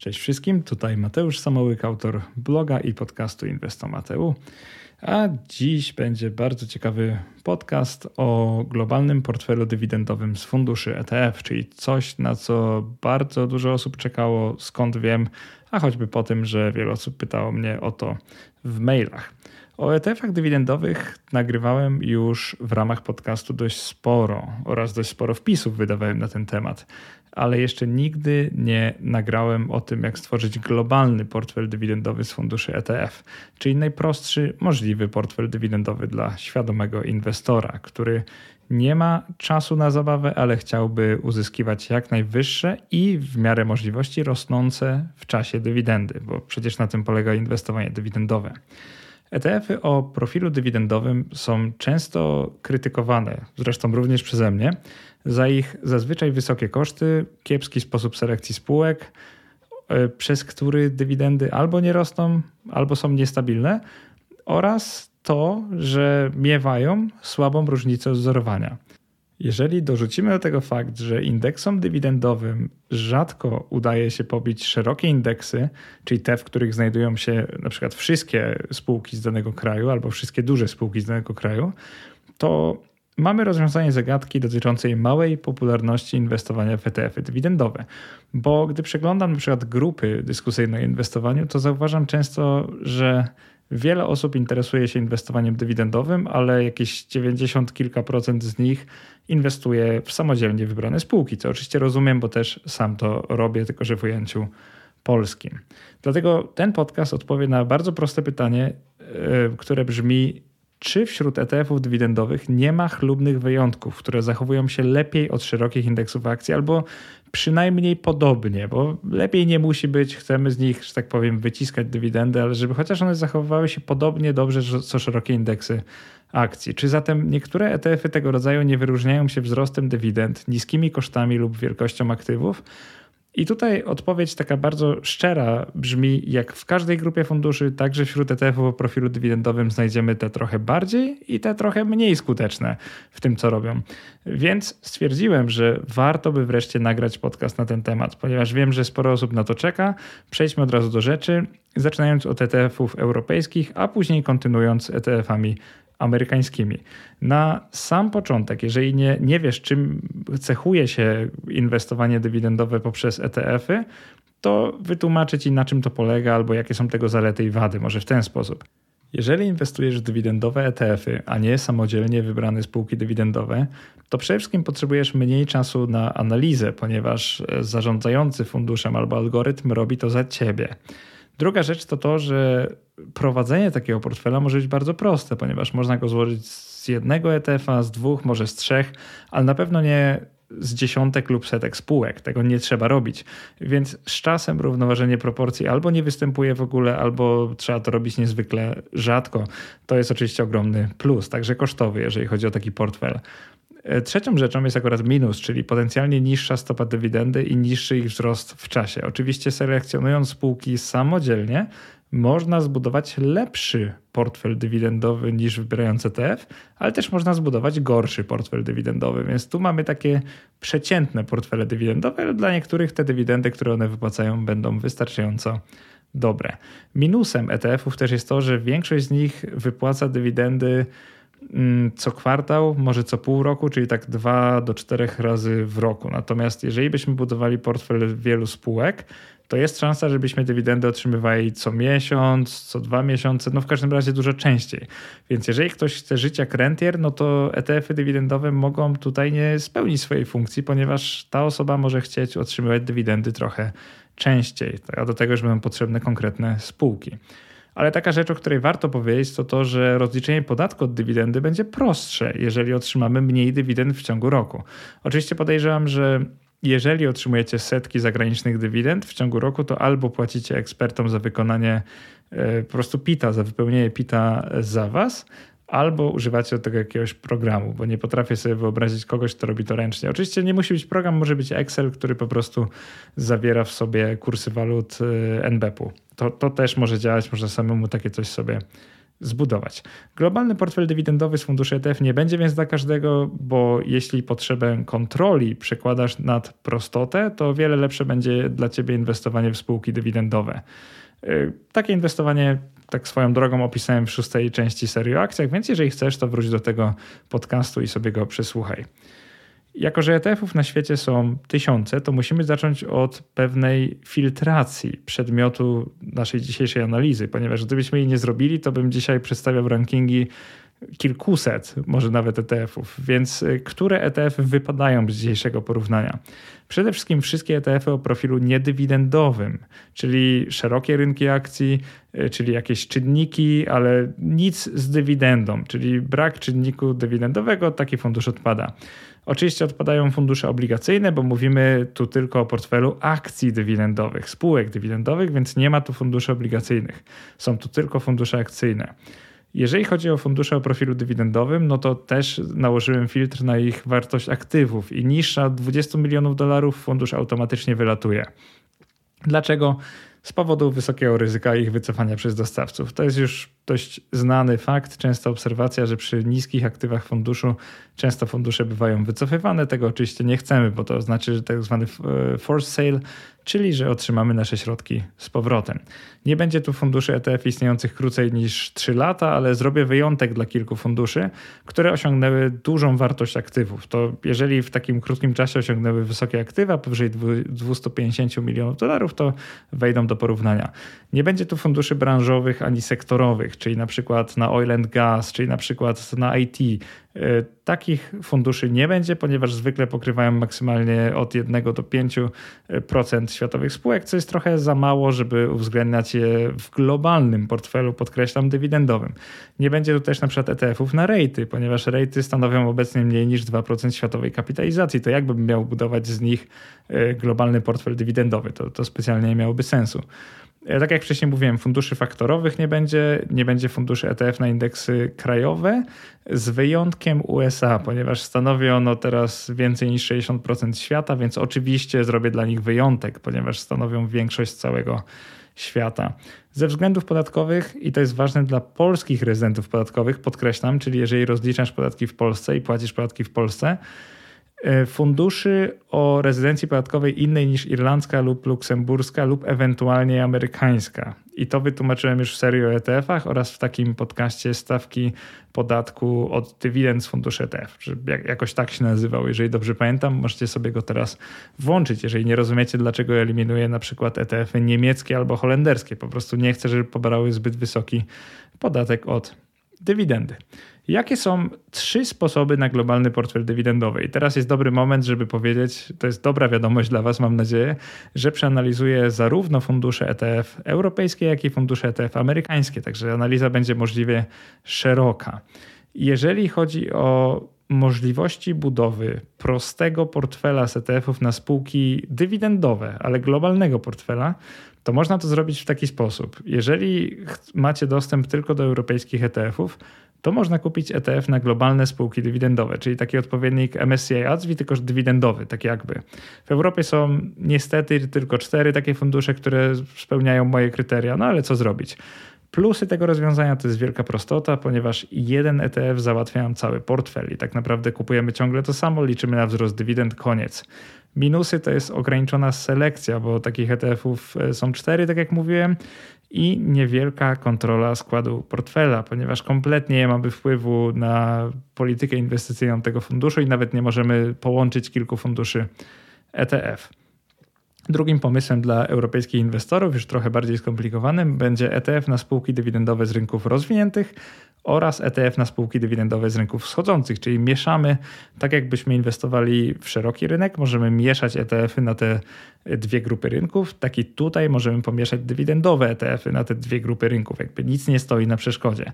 Cześć wszystkim, tutaj Mateusz Samołyk, autor bloga i podcastu Inwestomateu. A dziś będzie bardzo ciekawy podcast o globalnym portfelu dywidendowym z funduszy ETF, czyli coś, na co bardzo dużo osób czekało, skąd wiem, a choćby po tym, że wiele osób pytało mnie o to w mailach. O ETF-ach dywidendowych nagrywałem już w ramach podcastu dość sporo oraz dość sporo wpisów wydawałem na ten temat, ale jeszcze nigdy nie nagrałem o tym, jak stworzyć globalny portfel dywidendowy z funduszy ETF, czyli najprostszy możliwy portfel dywidendowy dla świadomego inwestora, który nie ma czasu na zabawę, ale chciałby uzyskiwać jak najwyższe i w miarę możliwości rosnące w czasie dywidendy, bo przecież na tym polega inwestowanie dywidendowe. ETF-y o profilu dywidendowym są często krytykowane, zresztą również przeze mnie, za ich zazwyczaj wysokie koszty, kiepski sposób selekcji spółek, e, przez który dywidendy albo nie rosną, albo są niestabilne, oraz to, że miewają słabą różnicę odzorowania. Jeżeli dorzucimy do tego fakt, że indeksom dywidendowym rzadko udaje się pobić szerokie indeksy, czyli te, w których znajdują się na przykład wszystkie spółki z danego kraju albo wszystkie duże spółki z danego kraju, to mamy rozwiązanie zagadki dotyczącej małej popularności inwestowania w ETF-y dywidendowe. Bo gdy przeglądam na przykład grupy dyskusyjne o inwestowaniu, to zauważam często, że Wiele osób interesuje się inwestowaniem dywidendowym, ale jakieś 90 kilka procent z nich inwestuje w samodzielnie wybrane spółki, co oczywiście rozumiem, bo też sam to robię, tylko że w ujęciu polskim. Dlatego ten podcast odpowie na bardzo proste pytanie, e, które brzmi: czy wśród ETF-ów dywidendowych nie ma chlubnych wyjątków, które zachowują się lepiej od szerokich indeksów akcji albo przynajmniej podobnie, bo lepiej nie musi być, chcemy z nich, że tak powiem, wyciskać dywidendy, ale żeby chociaż one zachowywały się podobnie dobrze co szerokie indeksy akcji. Czy zatem niektóre ETF-y tego rodzaju nie wyróżniają się wzrostem dywidend, niskimi kosztami lub wielkością aktywów? I tutaj odpowiedź taka bardzo szczera brzmi, jak w każdej grupie funduszy, także wśród ETF-ów o profilu dywidendowym znajdziemy te trochę bardziej i te trochę mniej skuteczne w tym, co robią. Więc stwierdziłem, że warto by wreszcie nagrać podcast na ten temat, ponieważ wiem, że sporo osób na to czeka. Przejdźmy od razu do rzeczy, zaczynając od ETF-ów europejskich, a później kontynuując ETF-ami amerykańskimi. Na sam początek, jeżeli nie, nie wiesz, czym cechuje się inwestowanie dywidendowe poprzez ETF-y, to wytłumaczę ci, na czym to polega albo jakie są tego zalety i wady, może w ten sposób. Jeżeli inwestujesz w dywidendowe ETF-y, a nie samodzielnie wybrane spółki dywidendowe, to przede wszystkim potrzebujesz mniej czasu na analizę, ponieważ zarządzający funduszem albo algorytm robi to za ciebie. Druga rzecz to to, że prowadzenie takiego portfela może być bardzo proste, ponieważ można go złożyć z jednego ETF-a, z dwóch, może z trzech, ale na pewno nie z dziesiątek lub setek spółek. Tego nie trzeba robić. Więc z czasem równoważenie proporcji albo nie występuje w ogóle, albo trzeba to robić niezwykle rzadko. To jest oczywiście ogromny plus, także kosztowy, jeżeli chodzi o taki portfel. E, trzecią rzeczą jest akurat minus, czyli potencjalnie niższa stopa dywidendy i niższy ich wzrost w czasie. Oczywiście selekcjonując spółki samodzielnie, można zbudować lepszy portfel dywidendowy niż wybierając ETF, ale też można zbudować gorszy portfel dywidendowy. Więc tu mamy takie przeciętne portfele dywidendowe, ale dla niektórych te dywidendy, które one wypłacają, będą wystarczająco dobre. Minusem ETF-ów też jest to, że większość z nich wypłaca dywidendy co kwartał, może co pół roku, czyli tak dwa do czterech razy w roku. Natomiast jeżeli byśmy budowali portfel wielu spółek, to jest szansa, żebyśmy dywidendy otrzymywali co miesiąc, co dwa miesiące, no w każdym razie dużo częściej. Więc jeżeli ktoś chce żyć jak rentier, no to ETF-y dywidendowe mogą tutaj nie spełnić swojej funkcji, ponieważ ta osoba może chcieć otrzymywać dywidendy trochę częściej, a do tego już będą potrzebne konkretne spółki. Ale taka rzecz, o której warto powiedzieć, to to, że rozliczenie podatku od dywidendy będzie prostsze, jeżeli otrzymamy mniej dywidend w ciągu roku. Oczywiście podejrzewam, że jeżeli otrzymujecie setki zagranicznych dywidend w ciągu roku, to albo płacicie ekspertom za wykonanie e, po prostu PITA, za wypełnienie PITA za was, albo używacie do tego jakiegoś programu, bo nie potrafię sobie wyobrazić kogoś, kto robi to ręcznie. Oczywiście nie musi być program, może być Excel, który po prostu zawiera w sobie kursy walut e, NBP-u. To, to też może działać, można samemu takie coś sobie zbudować. Globalny portfel dywidendowy z funduszy ETF nie będzie więc dla każdego, bo jeśli potrzebę kontroli przekładasz nad prostotę, to wiele lepsze będzie dla ciebie inwestowanie w spółki dywidendowe. Y, takie inwestowanie tak swoją drogą opisałem w szóstej części serii o akcjach, więc jeżeli chcesz, to wróć do tego podcastu i sobie go przesłuchaj. Jako, że ETF-ów na świecie są tysiące, to musimy zacząć od pewnej filtracji przedmiotu naszej dzisiejszej analizy, ponieważ gdybyśmy jej nie zrobili, to bym dzisiaj przedstawiał rankingi kilkuset, może nawet ETF-ów. Więc y, które ETF-y wypadają z dzisiejszego porównania? Przede wszystkim wszystkie ETF-y o profilu niedywidendowym, czyli szerokie rynki akcji, y, czyli jakieś czynniki, ale nic z dywidendą, czyli brak czynniku dywidendowego, taki fundusz odpada. Oczywiście odpadają fundusze obligacyjne, bo mówimy tu tylko o portfelu akcji dywidendowych, spółek dywidendowych, więc nie ma tu funduszy obligacyjnych. Są tu tylko fundusze akcyjne. Jeżeli chodzi o fundusze o profilu dywidendowym, no to też nałożyłem filtr na ich wartość aktywów i niższa od 20 milionów dolarów fundusz automatycznie wylatuje. Dlaczego? Z powodu wysokiego ryzyka ich wycofania przez dostawców. To jest już dość znany fakt, częsta obserwacja, że przy niskich aktywach funduszu często fundusze bywają wycofywane. Tego oczywiście nie chcemy, bo to znaczy, że tak zwany e, force sale, czyli że otrzymamy nasze środki z powrotem. Nie będzie tu funduszy ETF istniejących krócej niż 3 lata, ale zrobię wyjątek dla kilku funduszy, które osiągnęły dużą wartość aktywów. To jeżeli w takim krótkim czasie osiągnęły wysokie aktywa, powyżej 250 milionów dolarów, to wejdą do porównania. Nie będzie tu funduszy branżowych ani sektorowych, czyli na przykład na oil and gas, czyli na przykład na IT. E, takich funduszy nie będzie, ponieważ zwykle pokrywają maksymalnie od 1 do 5% światowych spółek, co jest trochę za mało, żeby uwzględniać je w globalnym portfelu, podkreślam, dywidendowym. Nie będzie tu też na przykład ETF-ów na rejty, ponieważ rejty stanowią obecnie mniej niż 2% światowej kapitalizacji. To jakbym miał budować z nich e, globalny portfel dywidendowy? To, to specjalnie nie miałoby sensu. E, tak jak wcześniej mówiłem, funduszy faktorowych nie będzie, nie będzie funduszy ETF na indeksy krajowe, z wyjątkiem USA, ponieważ stanowi ono teraz więcej niż 60% świata, więc oczywiście zrobię dla nich wyjątek, ponieważ stanowią większość całego świata. Ze względów podatkowych, i to jest ważne dla polskich rezydentów podatkowych, podkreślam, czyli jeżeli rozliczasz podatki w Polsce i płacisz podatki w Polsce, funduszy o rezydencji podatkowej innej niż irlandzka lub luksemburska lub ewentualnie amerykańska. I to wytłumaczyłem już w serii o ETF-ach oraz w takim podcaście stawki podatku od dywidend z funduszy ETF. Jak, jakoś tak się nazywał, jeżeli dobrze pamiętam, możecie sobie go teraz włączyć, jeżeli nie rozumiecie, dlaczego eliminuję na przykład ETF-y niemieckie albo holenderskie. Po prostu nie chcę, żeby pobrały zbyt wysoki podatek od dywidendy. Jakie są trzy sposoby na globalny portfel dywidendowy? I teraz jest dobry moment, żeby powiedzieć, to jest dobra wiadomość dla Was, mam nadzieję, że przeanalizuję zarówno fundusze ETF europejskie, jak i fundusze ETF amerykańskie, także analiza będzie możliwie szeroka. Jeżeli chodzi o możliwości budowy prostego portfela z ETF-ów na spółki dywidendowe, ale globalnego portfela, to można to zrobić w taki sposób. Jeżeli macie dostęp tylko do europejskich ETF-ów, to można kupić ETF na globalne spółki dywidendowe, czyli taki odpowiednik MSCI ADSWI, tylko dywidendowy, tak jakby. W Europie są niestety tylko cztery takie fundusze, które spełniają moje kryteria, no ale co zrobić? Plusy tego rozwiązania to jest wielka prostota, ponieważ jeden ETF załatwia nam cały portfel i tak naprawdę kupujemy ciągle to samo, liczymy na wzrost dywidend, koniec. Minusy to jest ograniczona selekcja, bo takich ETF-ów e, są cztery, tak jak mówiłem, i niewielka kontrola składu portfela, ponieważ kompletnie nie mamy wpływu na politykę inwestycyjną tego funduszu i nawet nie możemy połączyć kilku funduszy ETF. Drugim pomysłem dla europejskich inwestorów, już trochę bardziej skomplikowanym, będzie ETF na spółki dywidendowe z rynków rozwiniętych oraz ETF na spółki dywidendowe z rynków wschodzących, czyli mieszamy, tak jakbyśmy inwestowali w szeroki rynek, możemy mieszać ETF-y na te dwie grupy rynków, tak i tutaj możemy pomieszać dywidendowe ETF-y na te dwie grupy rynków, jakby nic nie stoi na przeszkodzie.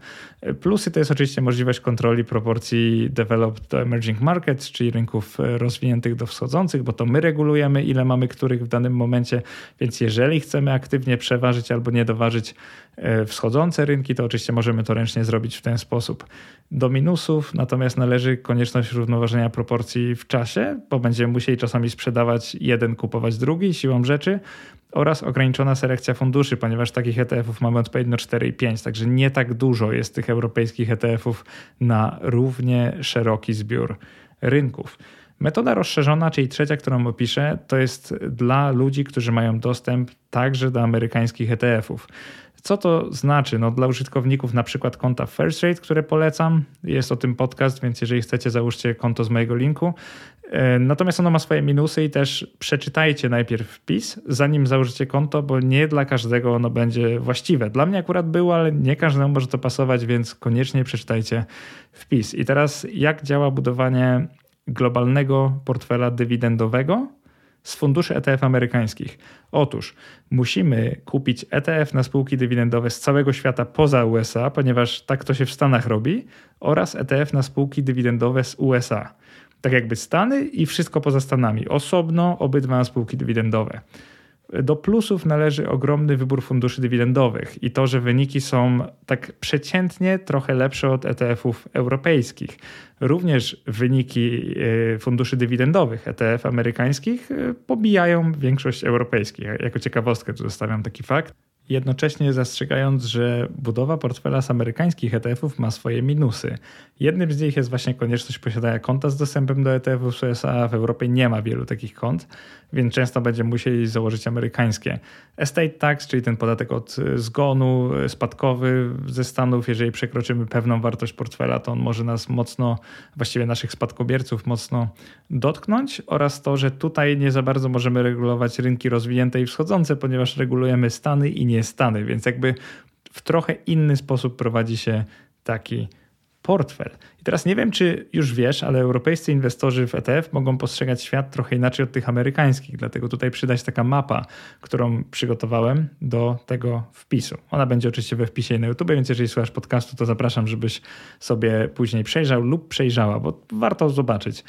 Plusy to jest oczywiście możliwość kontroli proporcji developed do emerging markets, czyli rynków rozwiniętych do wschodzących, bo to my regulujemy ile mamy których w danym danym momencie, więc jeżeli chcemy aktywnie przeważyć albo nie doważyć e, wschodzące rynki, to oczywiście możemy to ręcznie zrobić w ten sposób. Do minusów natomiast należy konieczność równoważenia proporcji w czasie, bo będziemy musieli czasami sprzedawać jeden, kupować drugi siłą rzeczy, oraz ograniczona selekcja funduszy, ponieważ takich ETF-ów mamy odpowiednio 4 i 5, także nie tak dużo jest tych europejskich ETF-ów na równie szeroki zbiór rynków. Metoda rozszerzona, czyli trzecia, którą opiszę, to jest dla ludzi, którzy mają dostęp także do amerykańskich ETF-ów. Co to znaczy? No, dla użytkowników na przykład konta First Rate, które polecam, jest o tym podcast, więc jeżeli chcecie, załóżcie konto z mojego linku. E, natomiast ono ma swoje minusy i też przeczytajcie najpierw wpis, zanim założycie konto, bo nie dla każdego ono będzie właściwe. Dla mnie akurat było, ale nie każdemu może to pasować, więc koniecznie przeczytajcie wpis. I teraz jak działa budowanie globalnego portfela dywidendowego z funduszy ETF amerykańskich. Otóż musimy kupić ETF na spółki dywidendowe z całego świata poza USA, ponieważ tak to się w Stanach robi, oraz ETF na spółki dywidendowe z USA. Tak jakby Stany i wszystko poza Stanami. Osobno obydwa spółki dywidendowe. Do plusów należy ogromny wybór funduszy dywidendowych i to, że wyniki są tak przeciętnie trochę lepsze od ETF-ów europejskich. Również wyniki e, funduszy dywidendowych ETF amerykańskich e, pobijają większość europejskich. Jako ciekawostkę tu zostawiam taki fakt jednocześnie zastrzegając, że budowa portfela z amerykańskich ETF-ów ma swoje minusy. Jednym z nich jest właśnie konieczność posiadania konta z dostępem do ETF-ów z USA. W Europie nie ma wielu takich kont, więc często będziemy musieli założyć amerykańskie. Estate tax, czyli ten podatek od zgonu spadkowy ze Stanów, jeżeli przekroczymy pewną wartość portfela, to on może nas mocno, właściwie naszych spadkobierców mocno dotknąć oraz to, że tutaj nie za bardzo możemy regulować rynki rozwinięte i wschodzące, ponieważ regulujemy Stany i nie Stany, więc jakby w trochę inny sposób prowadzi się taki portfel. I teraz nie wiem, czy już wiesz, ale europejscy inwestorzy w ETF mogą postrzegać świat trochę inaczej od tych amerykańskich, dlatego tutaj przydać taka mapa, którą przygotowałem do tego wpisu. Ona będzie oczywiście we wpisie na YouTube, więc jeżeli słuchasz podcastu, to zapraszam, żebyś sobie później przejrzał lub przejrzała, bo warto zobaczyć.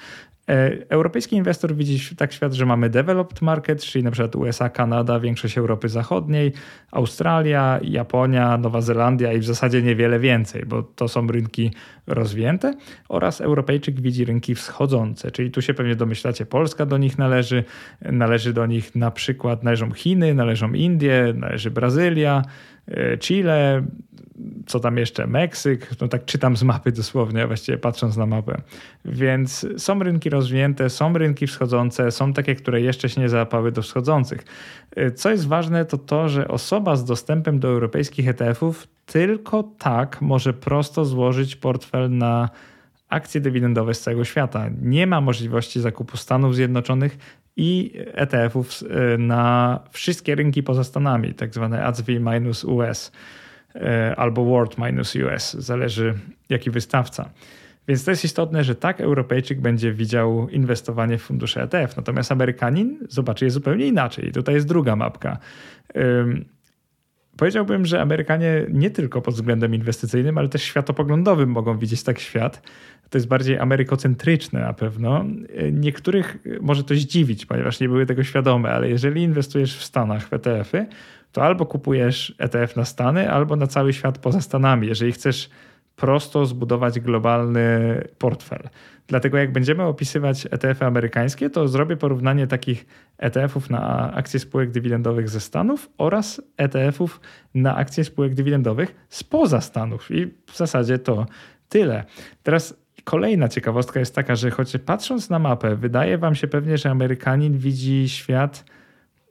E, europejski inwestor widzi tak świat, że mamy developed market, czyli na przykład USA, Kanada, większość Europy Zachodniej, Australia, Japonia, Nowa Zelandia i w zasadzie niewiele więcej, bo to są rynki rozwinięte oraz Europejczyk widzi rynki wschodzące, czyli tu się pewnie domyślacie, Polska do nich należy, należy do nich na przykład, należą Chiny, należą Indie, należy Brazylia, e, Chile, co tam jeszcze, Meksyk, no tak czytam z mapy dosłownie, właściwie patrząc na mapę. Więc są rynki rozwinięte, są rynki wschodzące, są takie, które jeszcze się nie załapały do wschodzących. Co jest ważne, to to, że osoba z dostępem do europejskich ETF-ów tylko tak może prosto złożyć portfel na akcje dywidendowe z całego świata. Nie ma możliwości zakupu Stanów Zjednoczonych i ETF-ów na wszystkie rynki poza Stanami, tak zwane ACV-US. E, albo World minus US, zależy jaki wystawca. Więc to jest istotne, że tak Europejczyk będzie widział inwestowanie w fundusze ETF, natomiast Amerykanin zobaczy je zupełnie inaczej. Tutaj jest druga mapka. Powiedziałbym, że Amerykanie nie tylko pod względem inwestycyjnym, ale też światopoglądowym mogą widzieć tak świat. To jest bardziej amerykocentryczne na pewno. Niektórych może to zdziwić, ponieważ nie były tego świadome, ale jeżeli inwestujesz w Stanach w ETF-y, to albo kupujesz ETF na Stany, albo na cały świat poza Stanami, jeżeli chcesz prosto zbudować globalny portfel. Dlatego jak będziemy opisywać ETF-y amerykańskie, to zrobię porównanie takich ETF-ów na akcje spółek dywidendowych ze Stanów oraz ETF-ów na akcje spółek dywidendowych spoza Stanów. I w zasadzie to tyle. Teraz kolejna ciekawostka jest taka, że choć patrząc na mapę, wydaje wam się pewnie, że Amerykanin widzi świat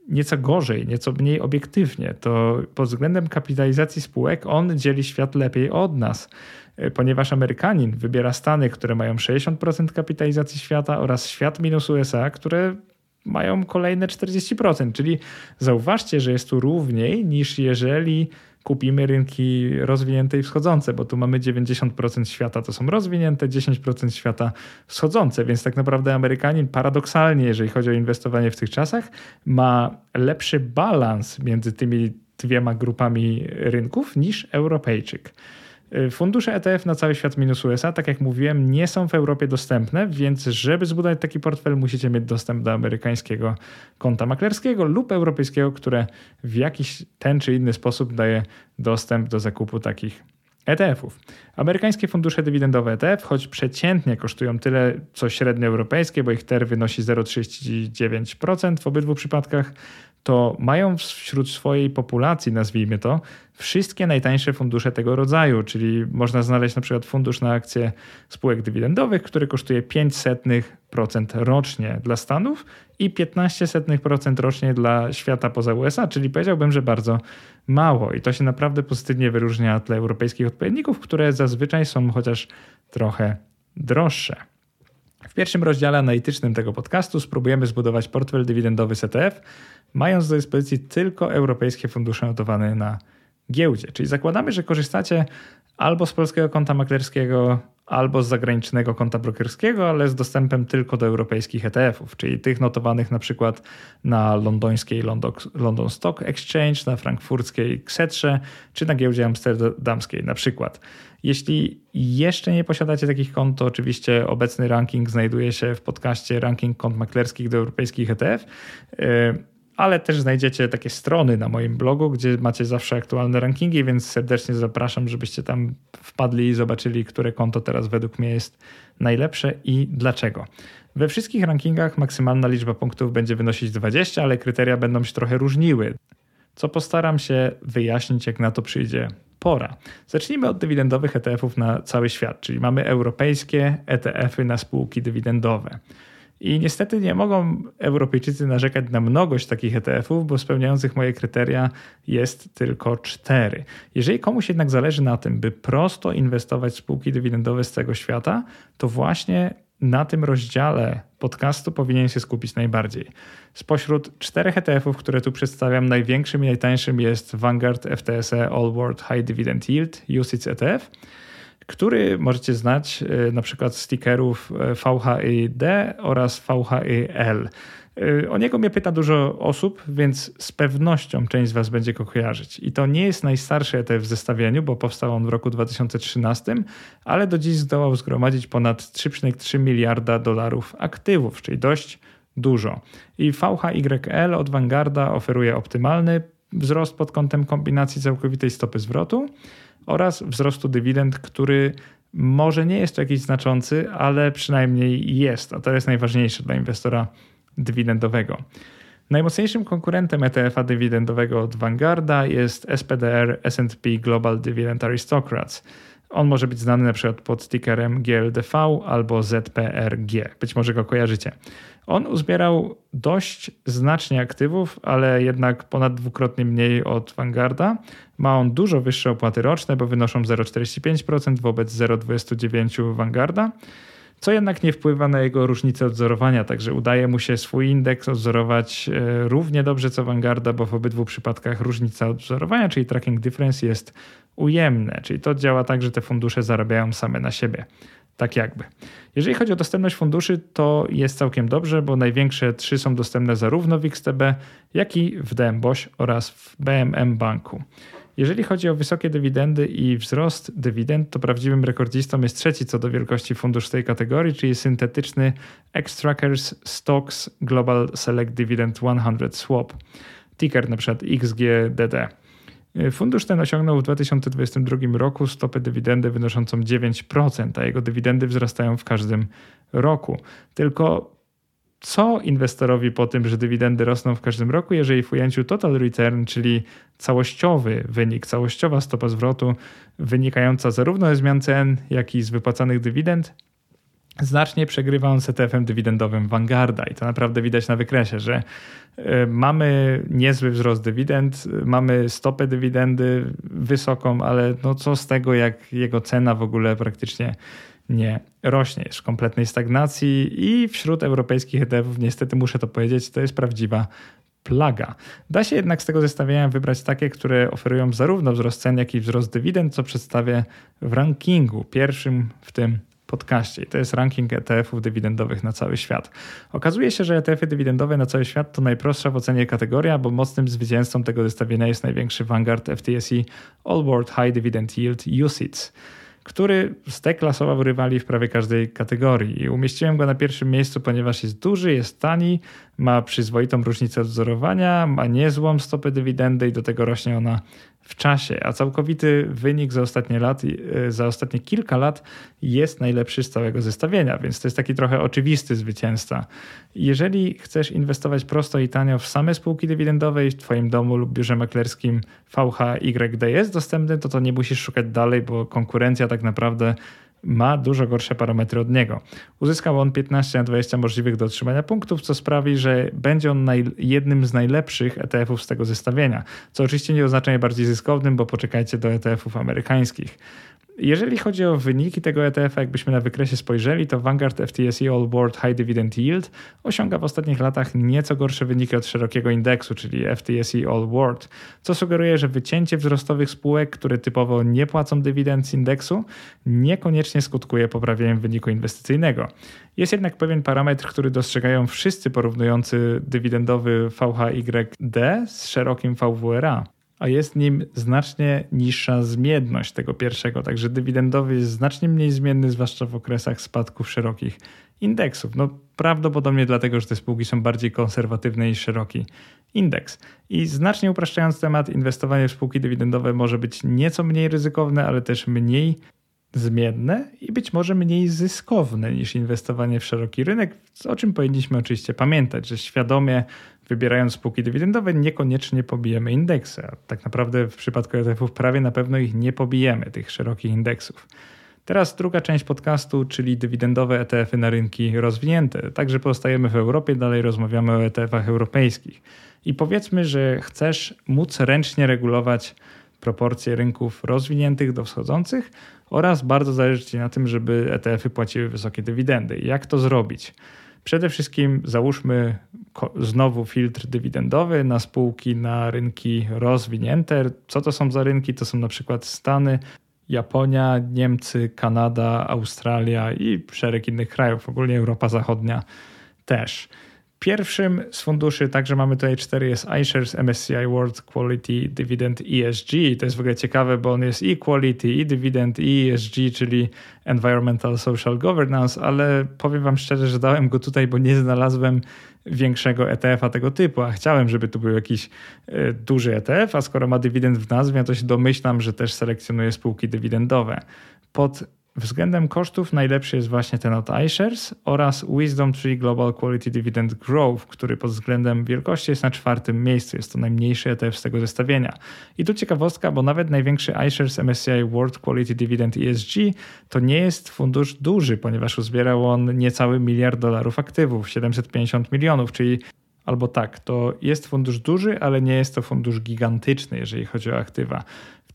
nieco gorzej, nieco mniej obiektywnie, to pod względem kapitalizacji spółek on dzieli świat lepiej od nas, e, ponieważ Amerykanin wybiera Stany, które mają 60% kapitalizacji świata oraz świat minus USA, które mają kolejne 40%. Czyli zauważcie, że jest tu równiej niż jeżeli kupimy rynki rozwinięte i wschodzące, bo tu mamy 90% świata to są rozwinięte, 10% świata wschodzące, więc tak naprawdę Amerykanin paradoksalnie, jeżeli chodzi o inwestowanie w tych czasach, ma lepszy balans między tymi dwiema grupami rynków niż Europejczyk. Y, fundusze ETF na cały świat minus USA, tak jak mówiłem, nie są w Europie dostępne, więc żeby zbudować taki portfel, musicie mieć dostęp do amerykańskiego konta maklerskiego lub europejskiego, które w jakiś ten czy inny sposób daje dostęp do zakupu takich ETF-ów. Amerykańskie fundusze dywidendowe ETF, choć przeciętnie kosztują tyle co średnio europejskie, bo ich TER wynosi 0,39% w obydwu przypadkach, to mają wśród swojej populacji, nazwijmy to, wszystkie najtańsze fundusze tego rodzaju, czyli można znaleźć na przykład fundusz na akcje spółek dywidendowych, który kosztuje 0,05% rocznie dla Stanów i 0,15% rocznie dla świata poza USA, czyli powiedziałbym, że bardzo mało i to się naprawdę pozytywnie wyróżnia tle europejskich odpowiedników, które zazwyczaj są chociaż trochę droższe. W pierwszym rozdziale analitycznym tego podcastu spróbujemy zbudować portfel dywidendowy z ETF, mając do dyspozycji tylko europejskie fundusze notowane na giełdzie. Czyli zakładamy, że korzystacie albo z polskiego konta maklerskiego, albo z zagranicznego konta brokerskiego, ale z dostępem tylko do europejskich ETF-ów, czyli tych notowanych na przykład na londońskiej London Stock Exchange, na frankfurckiej Ksetrze, czy na giełdzie amsterdamskiej na przykład. Jeśli jeszcze nie posiadacie takich kont, to oczywiście obecny ranking znajduje się w podcaście Ranking Kont Maklerskich do Europejskich ETF ale też znajdziecie takie strony na moim blogu, gdzie macie zawsze aktualne rankingi, więc serdecznie zapraszam, żebyście tam wpadli i zobaczyli, które konto teraz według mnie jest najlepsze i dlaczego. We wszystkich rankingach maksymalna liczba punktów będzie wynosić 20, ale kryteria będą się trochę różniły, co postaram się wyjaśnić, jak na to przyjdzie pora. Zacznijmy od dywidendowych ETF-ów na cały świat, czyli mamy europejskie ETF-y na spółki dywidendowe. I niestety nie mogą Europejczycy narzekać na mnogość takich ETF-ów, bo spełniających moje kryteria jest tylko cztery. Jeżeli komuś jednak zależy na tym, by prosto inwestować w spółki dywidendowe z całego świata, to właśnie na tym rozdziale podcastu powinien się skupić najbardziej. Spośród czterech ETF-ów, które tu przedstawiam, największym i najtańszym jest Vanguard FTSE All World High Dividend Yield UCITS ETF który możecie znać e, na przykład z stickerów e, VHID oraz VHIL. E, o niego mnie pyta dużo osób, więc z pewnością część z Was będzie go kojarzyć. I to nie jest najstarszy ETF w zestawieniu, bo powstał on w roku 2013, ale do dziś zdołał zgromadzić ponad 3,3 miliarda dolarów aktywów, czyli dość dużo. I VHYL od Vanguarda oferuje optymalny wzrost pod kątem kombinacji całkowitej stopy zwrotu oraz wzrostu dywidend, który może nie jest to jakiś znaczący, ale przynajmniej jest, a to jest najważniejsze dla inwestora dywidendowego. Najmocniejszym konkurentem ETF-a dywidendowego od Vanguarda jest SPDR S&P Global Dividend Aristocrats. On może być znany na przykład pod tickerem GLDV albo ZPRG. Być może go kojarzycie. On uzbierał dość znacznie aktywów, ale jednak ponad dwukrotnie mniej od Vanguarda. Ma on dużo wyższe opłaty roczne, bo wynoszą 0,45% wobec 0,29% Vanguarda, co jednak nie wpływa na jego różnicę odzorowania, także udaje mu się swój indeks odzorować e, równie dobrze co Vanguarda, bo w obydwu przypadkach różnica odzorowania, czyli tracking difference jest ujemne, czyli to działa tak, że te fundusze zarabiają same na siebie. Tak jakby. Jeżeli chodzi o dostępność funduszy, to jest całkiem dobrze, bo największe trzy są dostępne zarówno w XTB, jak i w DMBOŚ oraz w BMM Banku. Jeżeli chodzi o wysokie dywidendy i wzrost dywidend, to prawdziwym rekordzistą jest trzeci co do wielkości fundusz tej kategorii, czyli syntetyczny X-Trackers Stocks Global Select Dividend 100 Swap. Ticker przykład XGDD. Fundusz ten osiągnął w 2022 roku stopę dywidendy wynoszącą 9%, a jego dywidendy wzrastają w każdym roku. Tylko co inwestorowi po tym, że dywidendy rosną w każdym roku, jeżeli w ujęciu total return, czyli całościowy wynik, całościowa stopa zwrotu wynikająca zarówno ze zmian cen, jak i z wypłacanych dywidend, znacznie przegrywa on ETF-em dywidendowym Vanguarda i to naprawdę widać na wykresie, że e, mamy niezły wzrost dywidend, mamy stopę dywidendy wysoką, ale no co z tego, jak jego cena w ogóle praktycznie nie rośnie, jest w kompletnej stagnacji i wśród europejskich ETF-ów, niestety muszę to powiedzieć, to jest prawdziwa plaga. Da się jednak z tego zestawienia wybrać takie, które oferują zarówno wzrost cen, jak i wzrost dywidend, co przedstawię w rankingu, pierwszym w tym podcaście. I to jest ranking ETF-ów dywidendowych na cały świat. Okazuje się, że ETF-y dywidendowe na cały świat to najprostsza w ocenie kategoria, bo mocnym zwycięzcą tego zestawienia jest największy Vanguard FTSE All World High Dividend Yield UCITS który zdeklasował rywali w prawie każdej kategorii. I umieściłem go na pierwszym miejscu, ponieważ jest duży, jest tani, ma przyzwoitą różnicę odzorowania, ma niezłą stopę dywidendy i do tego rośnie ona w czasie, a całkowity wynik za ostatnie, lat, e, za ostatnie kilka lat jest najlepszy z całego zestawienia, więc to jest taki trochę oczywisty zwycięzca. Jeżeli chcesz inwestować prosto i tanio w same spółki dywidendowe i w Twoim domu lub biurze maklerskim VHYD jest dostępny, to to nie musisz szukać dalej, bo konkurencja tak naprawdę ma dużo gorsze parametry od niego. Uzyskał on 15 na 20 możliwych do otrzymania punktów, co sprawi, że będzie on jednym z najlepszych ETF-ów z tego zestawienia, co oczywiście nie oznacza najbardziej zyskownym, bo poczekajcie do ETF-ów amerykańskich. Jeżeli chodzi o wyniki tego ETF, jakbyśmy na wykresie spojrzeli, to Vanguard FTSE All World High Dividend Yield osiąga w ostatnich latach nieco gorsze wyniki od szerokiego indeksu, czyli FTSE All World, co sugeruje, że wycięcie wzrostowych spółek, które typowo nie płacą dywidend z indeksu, niekoniecznie skutkuje poprawieniem wyniku inwestycyjnego. Jest jednak pewien parametr, który dostrzegają wszyscy porównujący dywidendowy VHYD z szerokim VWRA a jest nim znacznie niższa zmienność tego pierwszego, także dywidendowy jest znacznie mniej zmienny, zwłaszcza w okresach spadków szerokich indeksów. No prawdopodobnie dlatego, że te spółki są bardziej konserwatywne niż szeroki indeks. I znacznie upraszczając temat, inwestowanie w spółki dywidendowe może być nieco mniej ryzykowne, ale też mniej zmienne i być może mniej zyskowne niż inwestowanie w szeroki rynek, o czym powinniśmy oczywiście pamiętać, że świadomie wybierając spółki dywidendowe niekoniecznie pobijemy indeksy, a tak naprawdę w przypadku ETF-ów prawie na pewno ich nie pobijemy, tych szerokich indeksów. Teraz druga część podcastu, czyli dywidendowe ETF-y na rynki rozwinięte. Także pozostajemy w Europie, dalej rozmawiamy o ETF-ach europejskich. I powiedzmy, że chcesz móc ręcznie regulować proporcje rynków rozwiniętych do wschodzących oraz bardzo zależy Ci na tym, żeby ETF-y płaciły wysokie dywidendy. Jak to zrobić? Przede wszystkim załóżmy znowu filtr dywidendowy na spółki na rynki rozwinięte. Co to są za rynki? To są na przykład Stany, Japonia, Niemcy, Kanada, Australia i szereg innych krajów, ogólnie Europa Zachodnia też. Pierwszym z funduszy, także mamy tutaj cztery, jest iShares MSCI World Quality Dividend ESG. To jest w ogóle ciekawe, bo on jest i Quality, i Dividend, i ESG, czyli Environmental Social Governance, ale powiem Wam szczerze, że dałem go tutaj, bo nie znalazłem większego ETF-a tego typu, a chciałem, żeby tu był jakiś e, duży ETF, a skoro ma dywidend w nazwie, to się domyślam, że też selekcjonuje spółki dywidendowe. Pod Względem kosztów najlepszy jest właśnie ten od iShares oraz Wisdom Tree Global Quality Dividend Growth, który pod względem wielkości jest na czwartym miejscu. Jest to najmniejszy ETF z tego zestawienia. I tu ciekawostka, bo nawet największy iShares MSCI World Quality Dividend ESG to nie jest fundusz duży, ponieważ uzbierał on niecały miliard dolarów aktywów, 750 milionów, czyli albo tak, to jest fundusz duży, ale nie jest to fundusz gigantyczny, jeżeli chodzi o aktywa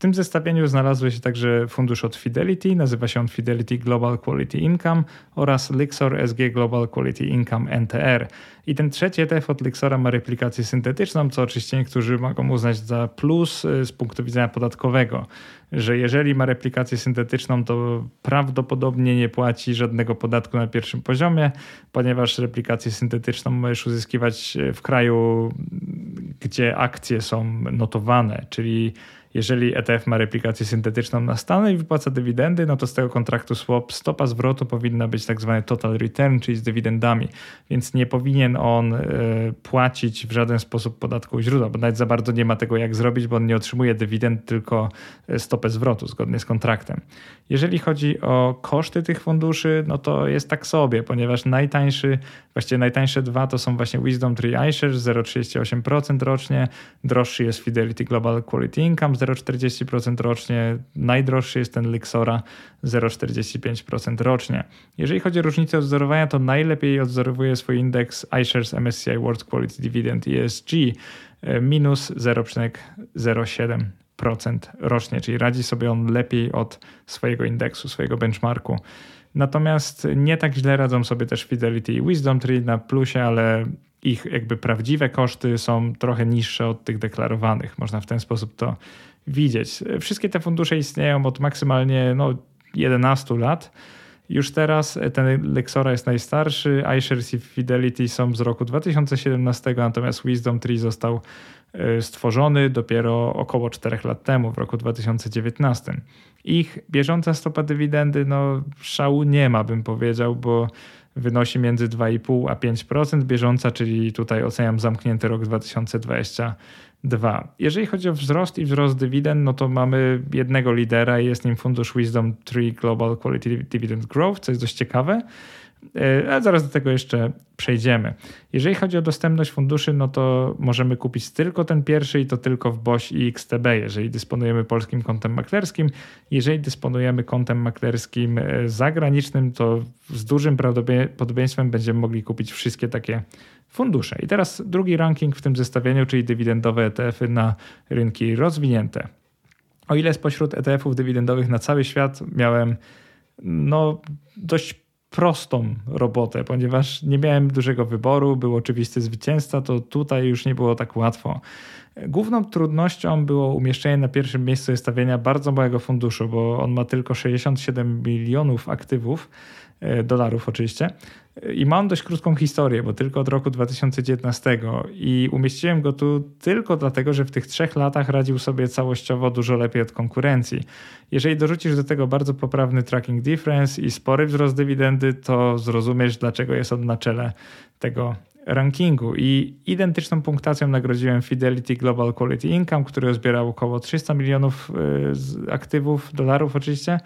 tym zestawieniu znalazły się także fundusz od Fidelity, nazywa się on Fidelity Global Quality Income oraz Lixor SG Global Quality Income NTR. I ten trzeci ETF od Lixora ma replikację syntetyczną, co oczywiście niektórzy mogą uznać za plus y, z punktu widzenia podatkowego, że jeżeli ma replikację syntetyczną, to prawdopodobnie nie płaci żadnego podatku na pierwszym poziomie, ponieważ replikację syntetyczną możesz uzyskiwać w kraju, gdzie akcje są notowane, czyli jeżeli ETF ma replikację syntetyczną na Stany i wypłaca dywidendy, no to z tego kontraktu swap stopa zwrotu powinna być tak zwany total return, czyli z dywidendami, więc nie powinien on y, płacić w żaden sposób podatku źródła, bo nawet za bardzo nie ma tego jak zrobić, bo on nie otrzymuje dywidend, tylko e, stopę zwrotu zgodnie z kontraktem. Jeżeli chodzi o koszty tych funduszy, no to jest tak sobie, ponieważ najtańszy, właściwie najtańsze dwa to są właśnie Wisdom Tree iShares 0,38% rocznie, droższy jest Fidelity Global Quality Income 0,40% rocznie, najdroższy jest ten Lixora 0,45% rocznie. Jeżeli chodzi o różnicę odzorowania, to najlepiej odzorowuje swój indeks iShares MSCI World Quality Dividend ESG e, minus 0,07% rocznie, czyli radzi sobie on lepiej od swojego indeksu, swojego benchmarku. Natomiast nie tak źle radzą sobie też Fidelity i Wisdom Tree na plusie, ale ich jakby prawdziwe koszty są trochę niższe od tych deklarowanych. Można w ten sposób to widzieć. Wszystkie te fundusze istnieją od maksymalnie no, 11 lat Już teraz ten Lexora jest najstarszy, iShares i Fidelity są z roku 2017, natomiast Wisdom Tree został e, stworzony dopiero około 4 lat temu, w roku 2019. Ich bieżąca stopa dywidendy, no szału nie ma, bym powiedział, bo wynosi między 2,5 a 5% bieżąca, czyli tutaj oceniam zamknięty rok 2022. Jeżeli chodzi o wzrost i wzrost dywidend, no to mamy jednego lidera i jest nim fundusz Wisdom Tree Global Quality Dividend Growth, co jest dość ciekawe. E, a zaraz do tego jeszcze przejdziemy. Jeżeli chodzi o dostępność funduszy, no to możemy kupić tylko ten pierwszy i to tylko w BOŚ i XTB, jeżeli dysponujemy polskim kontem maklerskim. Jeżeli dysponujemy kontem maklerskim e, zagranicznym, to z dużym prawdopodobieństwem będziemy mogli kupić wszystkie takie fundusze. I teraz drugi ranking w tym zestawieniu, czyli dywidendowe ETF-y na rynki rozwinięte. O ile spośród ETF-ów dywidendowych na cały świat miałem no, dość prostą robotę, ponieważ nie miałem dużego wyboru, był oczywisty zwycięzca, to tutaj już nie było tak łatwo. Główną trudnością było umieszczenie na pierwszym miejscu zestawienia bardzo małego funduszu, bo on ma tylko 67 milionów aktywów, dolarów oczywiście, i mam dość krótką historię, bo tylko od roku 2019 i umieściłem go tu tylko dlatego, że w tych trzech latach radził sobie całościowo dużo lepiej od konkurencji. Jeżeli dorzucisz do tego bardzo poprawny tracking difference i spory wzrost dywidendy, to zrozumiesz, dlaczego jest on na czele tego rankingu. I identyczną punktacją nagrodziłem Fidelity Global Quality Income, który zbierał około 300 milionów y, aktywów, dolarów oczywiście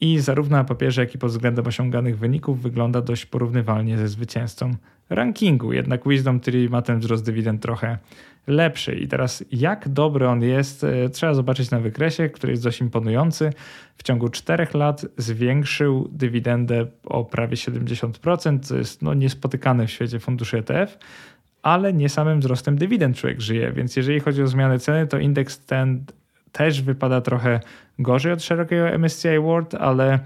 i zarówno na papierze, jak i pod względem osiąganych wyników wygląda dość porównywalnie ze zwycięzcą rankingu. Jednak Wisdom Tree ma ten wzrost dywidend trochę lepszy. I teraz jak dobry on jest, e, trzeba zobaczyć na wykresie, który jest dość imponujący. W ciągu 4 lat zwiększył dywidendę o prawie 70%, co jest no, niespotykane w świecie funduszy ETF ale nie samym wzrostem dywidend człowiek żyje, więc jeżeli chodzi o zmianę ceny, to indeks ten też wypada trochę gorzej od szerokiego MSCI World, ale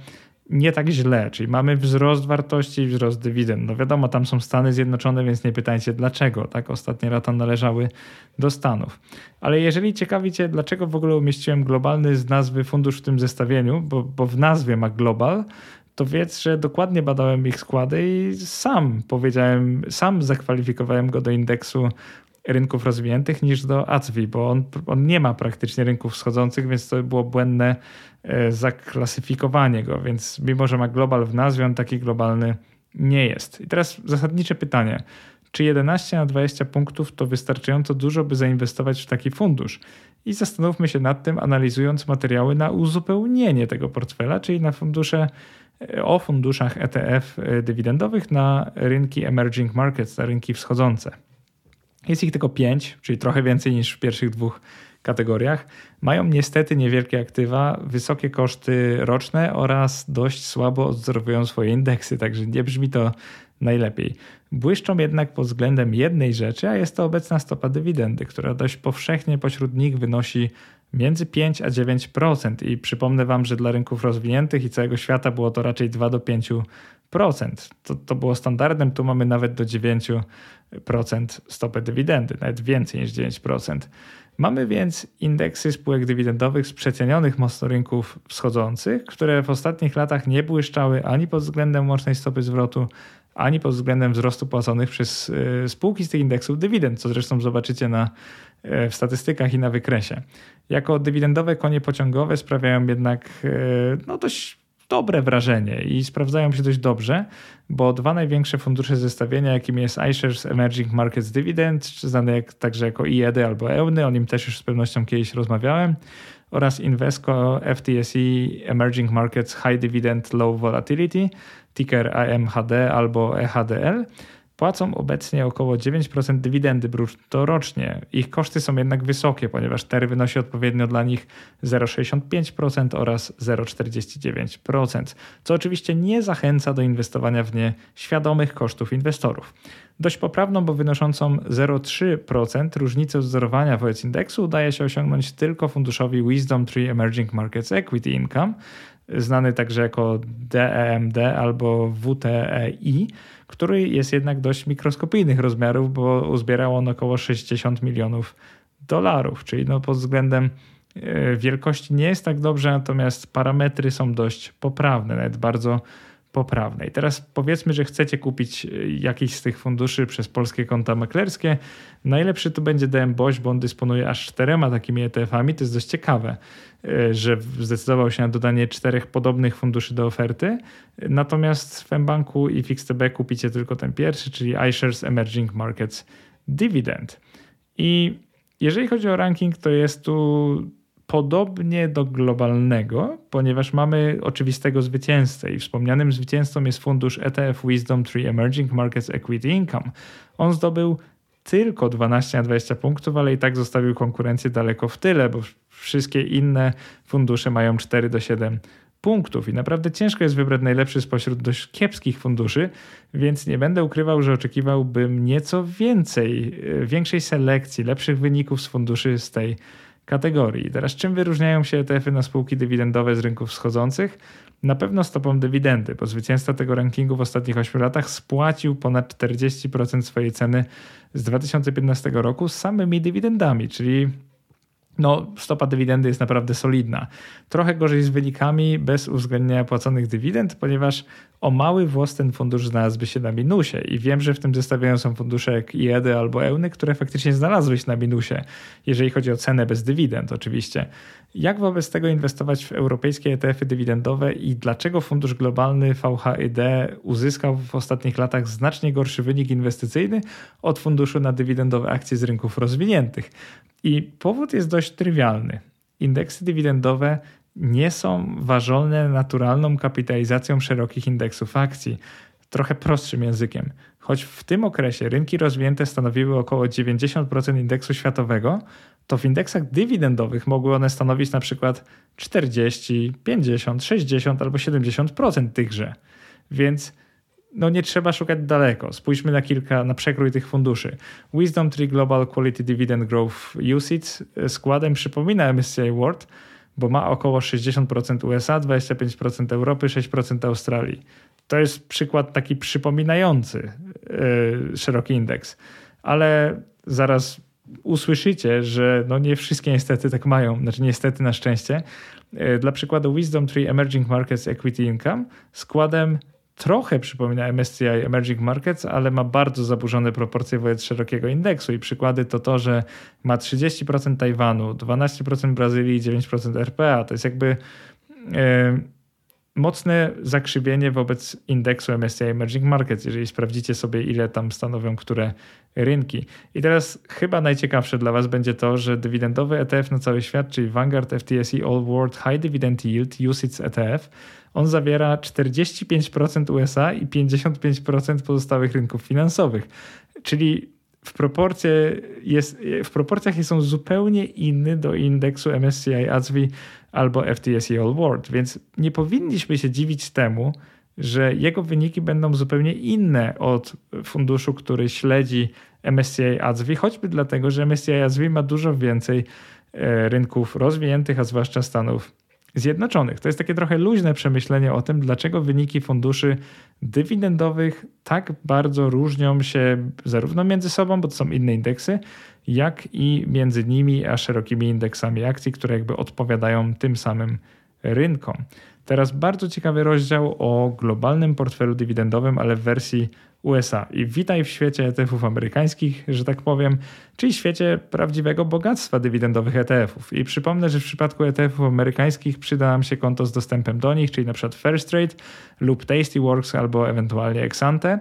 nie tak źle, czyli mamy wzrost wartości i wzrost dywidend. No wiadomo, tam są Stany Zjednoczone, więc nie pytajcie dlaczego. Tak, ostatnie lata należały do Stanów. Ale jeżeli ciekawicie, dlaczego w ogóle umieściłem globalny z nazwy fundusz w tym zestawieniu, bo, bo w nazwie ma global, to wiedz, że dokładnie badałem ich składy i sam powiedziałem, sam zakwalifikowałem go do indeksu rynków rozwiniętych niż do ACWI, bo on, on nie ma praktycznie rynków wschodzących, więc to było błędne e, zaklasyfikowanie go, więc mimo, że ma global w nazwie, on taki globalny nie jest. I teraz zasadnicze pytanie. Czy 11 na 20 punktów to wystarczająco dużo, by zainwestować w taki fundusz? I zastanówmy się nad tym, analizując materiały na uzupełnienie tego portfela, czyli na fundusze e, o funduszach ETF e, dywidendowych na rynki emerging markets, na rynki wschodzące. Jest ich tylko pięć, czyli trochę więcej niż w pierwszych dwóch kategoriach. Mają niestety niewielkie aktywa, wysokie koszty roczne oraz dość słabo odwzorowują swoje indeksy, także nie brzmi to najlepiej. Błyszczą jednak pod względem jednej rzeczy, a jest to obecna stopa dywidendy, która dość powszechnie pośród nich wynosi między 5 a 9%. I przypomnę Wam, że dla rynków rozwiniętych i całego świata było to raczej 2 do 5%. To, to było standardem, tu mamy nawet do 9% stopę dywidendy, nawet więcej niż 9%. Mamy więc indeksy spółek dywidendowych z przecenionych mocno rynków wschodzących, które w ostatnich latach nie błyszczały ani pod względem łącznej stopy zwrotu, ani pod względem wzrostu płaconych przez e, spółki z tych indeksów dywidend, co zresztą zobaczycie na, e, w statystykach i na wykresie. Jako dywidendowe konie pociągowe sprawiają jednak e, no, dość dobre wrażenie i sprawdzają się dość dobrze, bo dwa największe fundusze zestawienia, jakim jest iShares Emerging Markets Dividend, znane jak, także jako IED albo EUNY, o nim też już z pewnością kiedyś rozmawiałem, oraz Invesco FTSE Emerging Markets High Dividend Low Volatility, ticker AMHD albo EHDL, płacą obecnie około 9% dywidendy brutto rocznie. Ich koszty są jednak wysokie, ponieważ TER wynosi odpowiednio dla nich 0,65% oraz 0,49%, co oczywiście nie zachęca do inwestowania w nie świadomych kosztów inwestorów. Dość poprawną, bo wynoszącą 0,3% różnicę wzorowania wobec indeksu udaje się osiągnąć tylko funduszowi Wisdom Tree Emerging Markets Equity Income, znany także jako DEMD albo WTEI, który jest jednak dość mikroskopijnych rozmiarów, bo uzbierał on około 60 milionów dolarów, czyli no pod względem e, wielkości nie jest tak dobrze, natomiast parametry są dość poprawne, nawet bardzo poprawne. I teraz powiedzmy, że chcecie kupić e, jakiś z tych funduszy przez polskie konta maklerskie. Najlepszy tu będzie DM Boś, bo on dysponuje aż czterema takimi ETF-ami. To jest dość ciekawe, e, że zdecydował się na dodanie czterech podobnych funduszy do oferty. Natomiast w mBanku i FixTB kupicie tylko ten pierwszy, czyli iShares Emerging Markets Dividend. I jeżeli chodzi o ranking, to jest tu podobnie do globalnego, ponieważ mamy oczywistego zwycięzcę i wspomnianym zwycięzcą jest fundusz ETF Wisdom Tree Emerging Markets Equity Income. On zdobył tylko 12 na 20 punktów, ale i tak zostawił konkurencję daleko w tyle, bo wszystkie inne fundusze mają 4 do 7 punktów i naprawdę ciężko jest wybrać najlepszy spośród dość kiepskich funduszy, więc nie będę ukrywał, że oczekiwałbym nieco więcej, e, większej selekcji, lepszych wyników z funduszy z tej kategorii. Teraz czym wyróżniają się ETF-y na spółki dywidendowe z rynków wschodzących? Na pewno stopą dywidendy, bo zwycięzca tego rankingu w ostatnich 8 latach spłacił ponad 40% swojej ceny z 2015 roku z samymi dywidendami, czyli no, stopa dywidendy jest naprawdę solidna. Trochę gorzej z wynikami bez uwzględnienia płaconych dywidend, ponieważ o mały włos ten fundusz znalazłby się na minusie. I wiem, że w tym zestawieniu są fundusze jak IEDY albo EUNY, które faktycznie znalazły się na minusie, jeżeli chodzi o cenę bez dywidend oczywiście. Jak wobec tego inwestować w europejskie ETF-y dywidendowe i dlaczego fundusz globalny VHID uzyskał w ostatnich latach znacznie gorszy wynik inwestycyjny od funduszu na dywidendowe akcje z rynków rozwiniętych? I powód jest dość trywialny. Indeksy dywidendowe nie są ważone naturalną kapitalizacją szerokich indeksów akcji. Trochę prostszym językiem. Choć w tym okresie rynki rozwinięte stanowiły około 90% indeksu światowego, to w indeksach dywidendowych mogły one stanowić na przykład 40, 50, 60 albo 70% tychże. Więc no nie trzeba szukać daleko. Spójrzmy na kilka, na przekrój tych funduszy. Wisdom Tree Global Quality Dividend Growth UCITS składem przypomina MSCI World, bo ma około 60% USA, 25% Europy, 6% Australii. To jest przykład taki przypominający yy, szeroki indeks. Ale zaraz usłyszycie, że no nie wszystkie niestety tak mają, znaczy niestety na szczęście. Yy, dla przykładu Wisdom Tree Emerging Markets Equity Income składem trochę przypomina MSCI Emerging Markets, ale ma bardzo zaburzone proporcje wobec szerokiego indeksu. I przykłady to to, że ma 30% Tajwanu, 12% Brazylii i 9% RPA. To jest jakby e, mocne zakrzywienie wobec indeksu MSCI Emerging Markets, jeżeli sprawdzicie sobie, ile tam stanowią które rynki. I teraz chyba najciekawsze dla Was będzie to, że dywidendowy ETF na cały świat, czyli Vanguard FTSE All World High Dividend Yield UCITS ETF, on zawiera 45% USA i 55% pozostałych rynków finansowych. Czyli w, proporcje jest, w proporcjach są zupełnie inny do indeksu MSCI ASWI albo FTSE All World, więc nie powinniśmy się dziwić temu, że jego wyniki będą zupełnie inne od funduszu, który śledzi MSCI ASWI, choćby dlatego, że MSCI ASWI ma dużo więcej e, rynków rozwiniętych, a zwłaszcza Stanów Zjednoczonych. To jest takie trochę luźne przemyślenie o tym, dlaczego wyniki funduszy dywidendowych tak bardzo różnią się zarówno między sobą, bo to są inne indeksy, jak i między nimi a szerokimi indeksami akcji, które jakby odpowiadają tym samym rynkom. Teraz bardzo ciekawy rozdział o globalnym portfelu dywidendowym, ale w wersji USA. I witaj w świecie ETF-ów amerykańskich, że tak powiem, czyli świecie prawdziwego bogactwa dywidendowych ETF-ów. I przypomnę, że w przypadku ETF-ów amerykańskich przyda nam się konto z dostępem do nich, czyli przykład First Trade lub Tastyworks albo ewentualnie Exante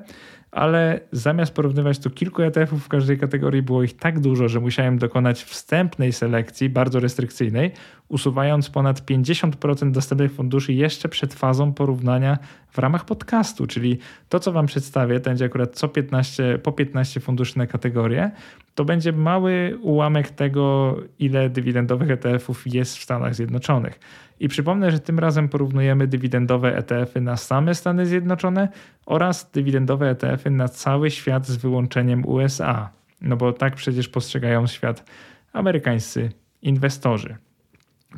ale zamiast porównywać tu kilku ETF-ów w każdej kategorii, było ich tak dużo, że musiałem dokonać wstępnej selekcji, bardzo restrykcyjnej, usuwając ponad 50% dostępnych funduszy jeszcze przed fazą porównania w ramach podcastu, czyli to, co Wam przedstawię, to będzie akurat co 15, po 15 funduszy na kategorię, to będzie mały ułamek tego, ile dywidendowych ETF-ów jest w Stanach Zjednoczonych. I przypomnę, że tym razem porównujemy dywidendowe ETF-y na same Stany Zjednoczone oraz dywidendowe ETF-y na cały świat z wyłączeniem USA. No bo tak przecież postrzegają świat amerykańscy inwestorzy.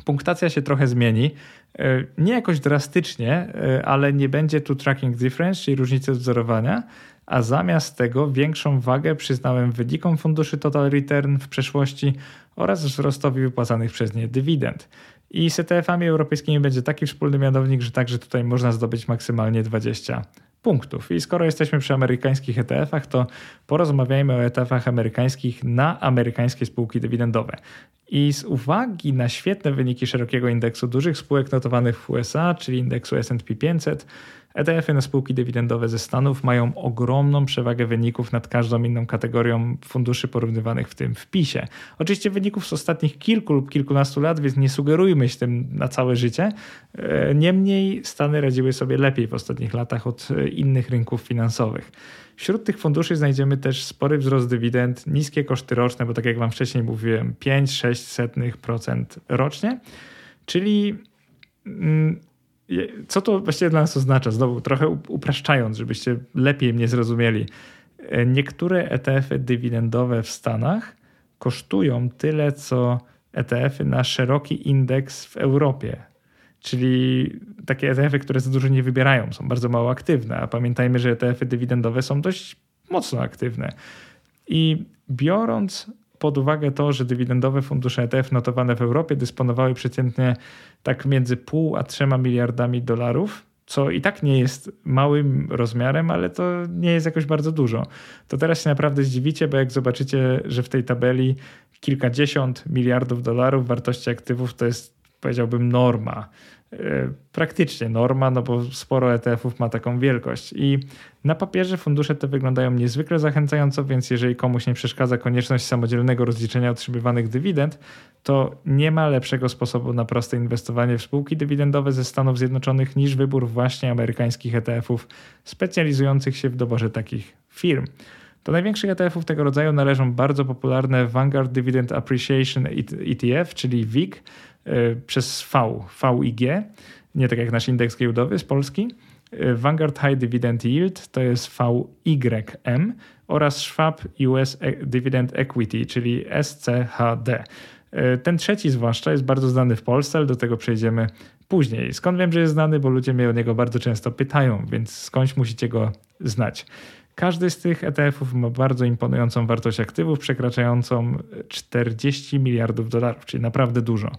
Punktacja się trochę zmieni. E, nie jakoś drastycznie, e, ale nie będzie tu tracking difference, czyli różnicy wzorowania, a zamiast tego większą wagę przyznałem wynikom funduszy Total Return w przeszłości oraz wzrostowi wypłacanych przez nie dywidend. I z ETF-ami europejskimi będzie taki wspólny mianownik, że także tutaj można zdobyć maksymalnie 20 punktów. I skoro jesteśmy przy amerykańskich ETF-ach, to porozmawiajmy o ETF-ach amerykańskich na amerykańskie spółki dywidendowe. I z uwagi na świetne wyniki szerokiego indeksu dużych spółek notowanych w USA, czyli indeksu SP 500, ETF-y na spółki dywidendowe ze Stanów mają ogromną przewagę wyników nad każdą inną kategorią funduszy porównywanych w tym wpisie. Oczywiście wyników z ostatnich kilku lub kilkunastu lat, więc nie sugerujmy się tym na całe życie. E, niemniej Stany radziły sobie lepiej w ostatnich latach od innych rynków finansowych. Wśród tych funduszy znajdziemy też spory wzrost dywidend, niskie koszty roczne, bo tak jak Wam wcześniej mówiłem, 5-6% rocznie, czyli mm, co to właściwie dla nas oznacza? Znowu trochę upraszczając, żebyście lepiej mnie zrozumieli. E, niektóre ETF-y dywidendowe w Stanach kosztują tyle, co ETF-y na szeroki indeks w Europie. Czyli takie ETF-y, które za dużo nie wybierają, są bardzo mało aktywne, a pamiętajmy, że ETF-y dywidendowe są dość mocno aktywne. I biorąc pod uwagę to, że dywidendowe fundusze ETF notowane w Europie dysponowały przeciętnie tak między pół a trzema miliardami dolarów, co i tak nie jest małym rozmiarem, ale to nie jest jakoś bardzo dużo. To teraz się naprawdę zdziwicie, bo jak zobaczycie, że w tej tabeli kilkadziesiąt miliardów dolarów wartości aktywów to jest, powiedziałbym, norma. E, praktycznie norma, no bo sporo ETF-ów ma taką wielkość. I na papierze fundusze te wyglądają niezwykle zachęcająco, więc jeżeli komuś nie przeszkadza konieczność samodzielnego rozliczenia otrzymywanych dywidend, to nie ma lepszego sposobu na proste inwestowanie w spółki dywidendowe ze Stanów Zjednoczonych niż wybór właśnie amerykańskich ETF-ów specjalizujących się w doborze takich firm. Do największych ETF-ów tego rodzaju należą bardzo popularne Vanguard Dividend Appreciation ETF, czyli WIG, przez V, VIG, nie tak jak nasz indeks giełdowy z Polski. E, Vanguard High Dividend Yield to jest VYM oraz Schwab US e, Dividend Equity, czyli SCHD. Ten trzeci zwłaszcza jest bardzo znany w Polsce, ale do tego przejdziemy później. Skąd wiem, że jest znany? Bo ludzie mnie o niego bardzo często pytają, więc skądś musicie go znać. Każdy z tych ETF-ów ma bardzo imponującą wartość aktywów, przekraczającą 40 miliardów dolarów, czyli naprawdę dużo.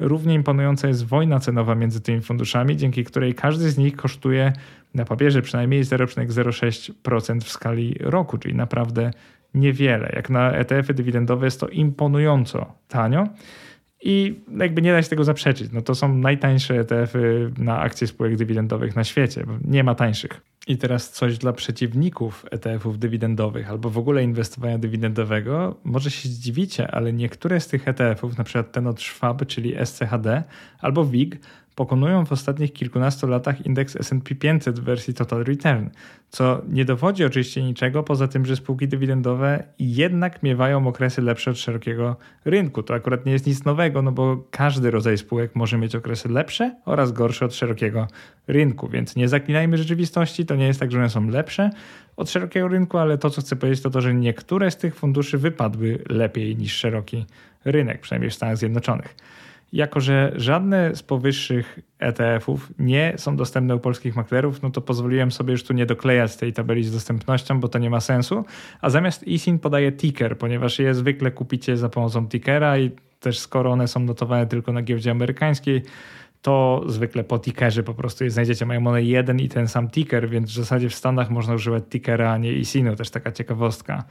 Równie imponująca jest wojna cenowa między tymi funduszami, dzięki której każdy z nich kosztuje na papierze przynajmniej 0,06% w skali roku, czyli naprawdę niewiele. Jak na ETF-y dywidendowe jest to imponująco tanio. I jakby nie da się tego zaprzeczyć. No to są najtańsze ETF-y na akcje spółek dywidendowych na świecie. Nie ma tańszych. I teraz coś dla przeciwników ETF-ów dywidendowych albo w ogóle inwestowania dywidendowego. Może się zdziwicie, ale niektóre z tych ETF-ów, na przykład ten od Schwab, czyli SCHD albo WIG, pokonują w ostatnich kilkunastu latach indeks S&P 500 w wersji Total Return, co nie dowodzi oczywiście niczego poza tym, że spółki dywidendowe jednak miewają okresy lepsze od szerokiego rynku. To akurat nie jest nic nowego, no bo każdy rodzaj spółek może mieć okresy lepsze oraz gorsze od szerokiego rynku, więc nie zaklinajmy rzeczywistości, to nie jest tak, że one są lepsze od szerokiego rynku, ale to, co chcę powiedzieć, to to, że niektóre z tych funduszy wypadły lepiej niż szeroki rynek, przynajmniej w Stanach Zjednoczonych. Jako, że żadne z powyższych ETF-ów nie są dostępne u polskich maklerów, no to pozwoliłem sobie już tu nie doklejać tej tabeli z dostępnością, bo to nie ma sensu. A zamiast ISIN podaje ticker, ponieważ je zwykle kupicie za pomocą tickera i też skoro one są notowane tylko na giełdzie amerykańskiej, to zwykle po tickerze po prostu je znajdziecie. Mają one jeden i ten sam ticker, więc w zasadzie w Stanach można używać tickera, a nie ISIN-u. Też taka ciekawostka.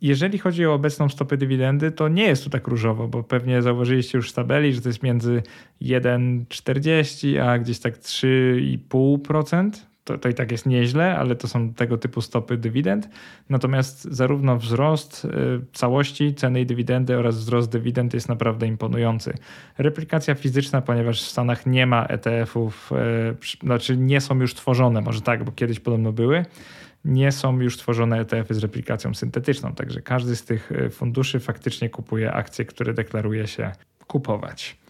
Jeżeli chodzi o obecną stopę dywidendy, to nie jest tu tak różowo, bo pewnie zauważyliście już w tabeli, że to jest między 1,40 a gdzieś tak 3,5%. To, to i tak jest nieźle, ale to są tego typu stopy dywidend. Natomiast zarówno wzrost y, całości ceny i dywidendy oraz wzrost dywidend jest naprawdę imponujący. Replikacja fizyczna, ponieważ w Stanach nie ma ETF-ów, y, znaczy nie są już tworzone, może tak, bo kiedyś podobno były nie są już tworzone ETF-y z replikacją syntetyczną. Także każdy z tych e, funduszy faktycznie kupuje akcje, które deklaruje się kupować.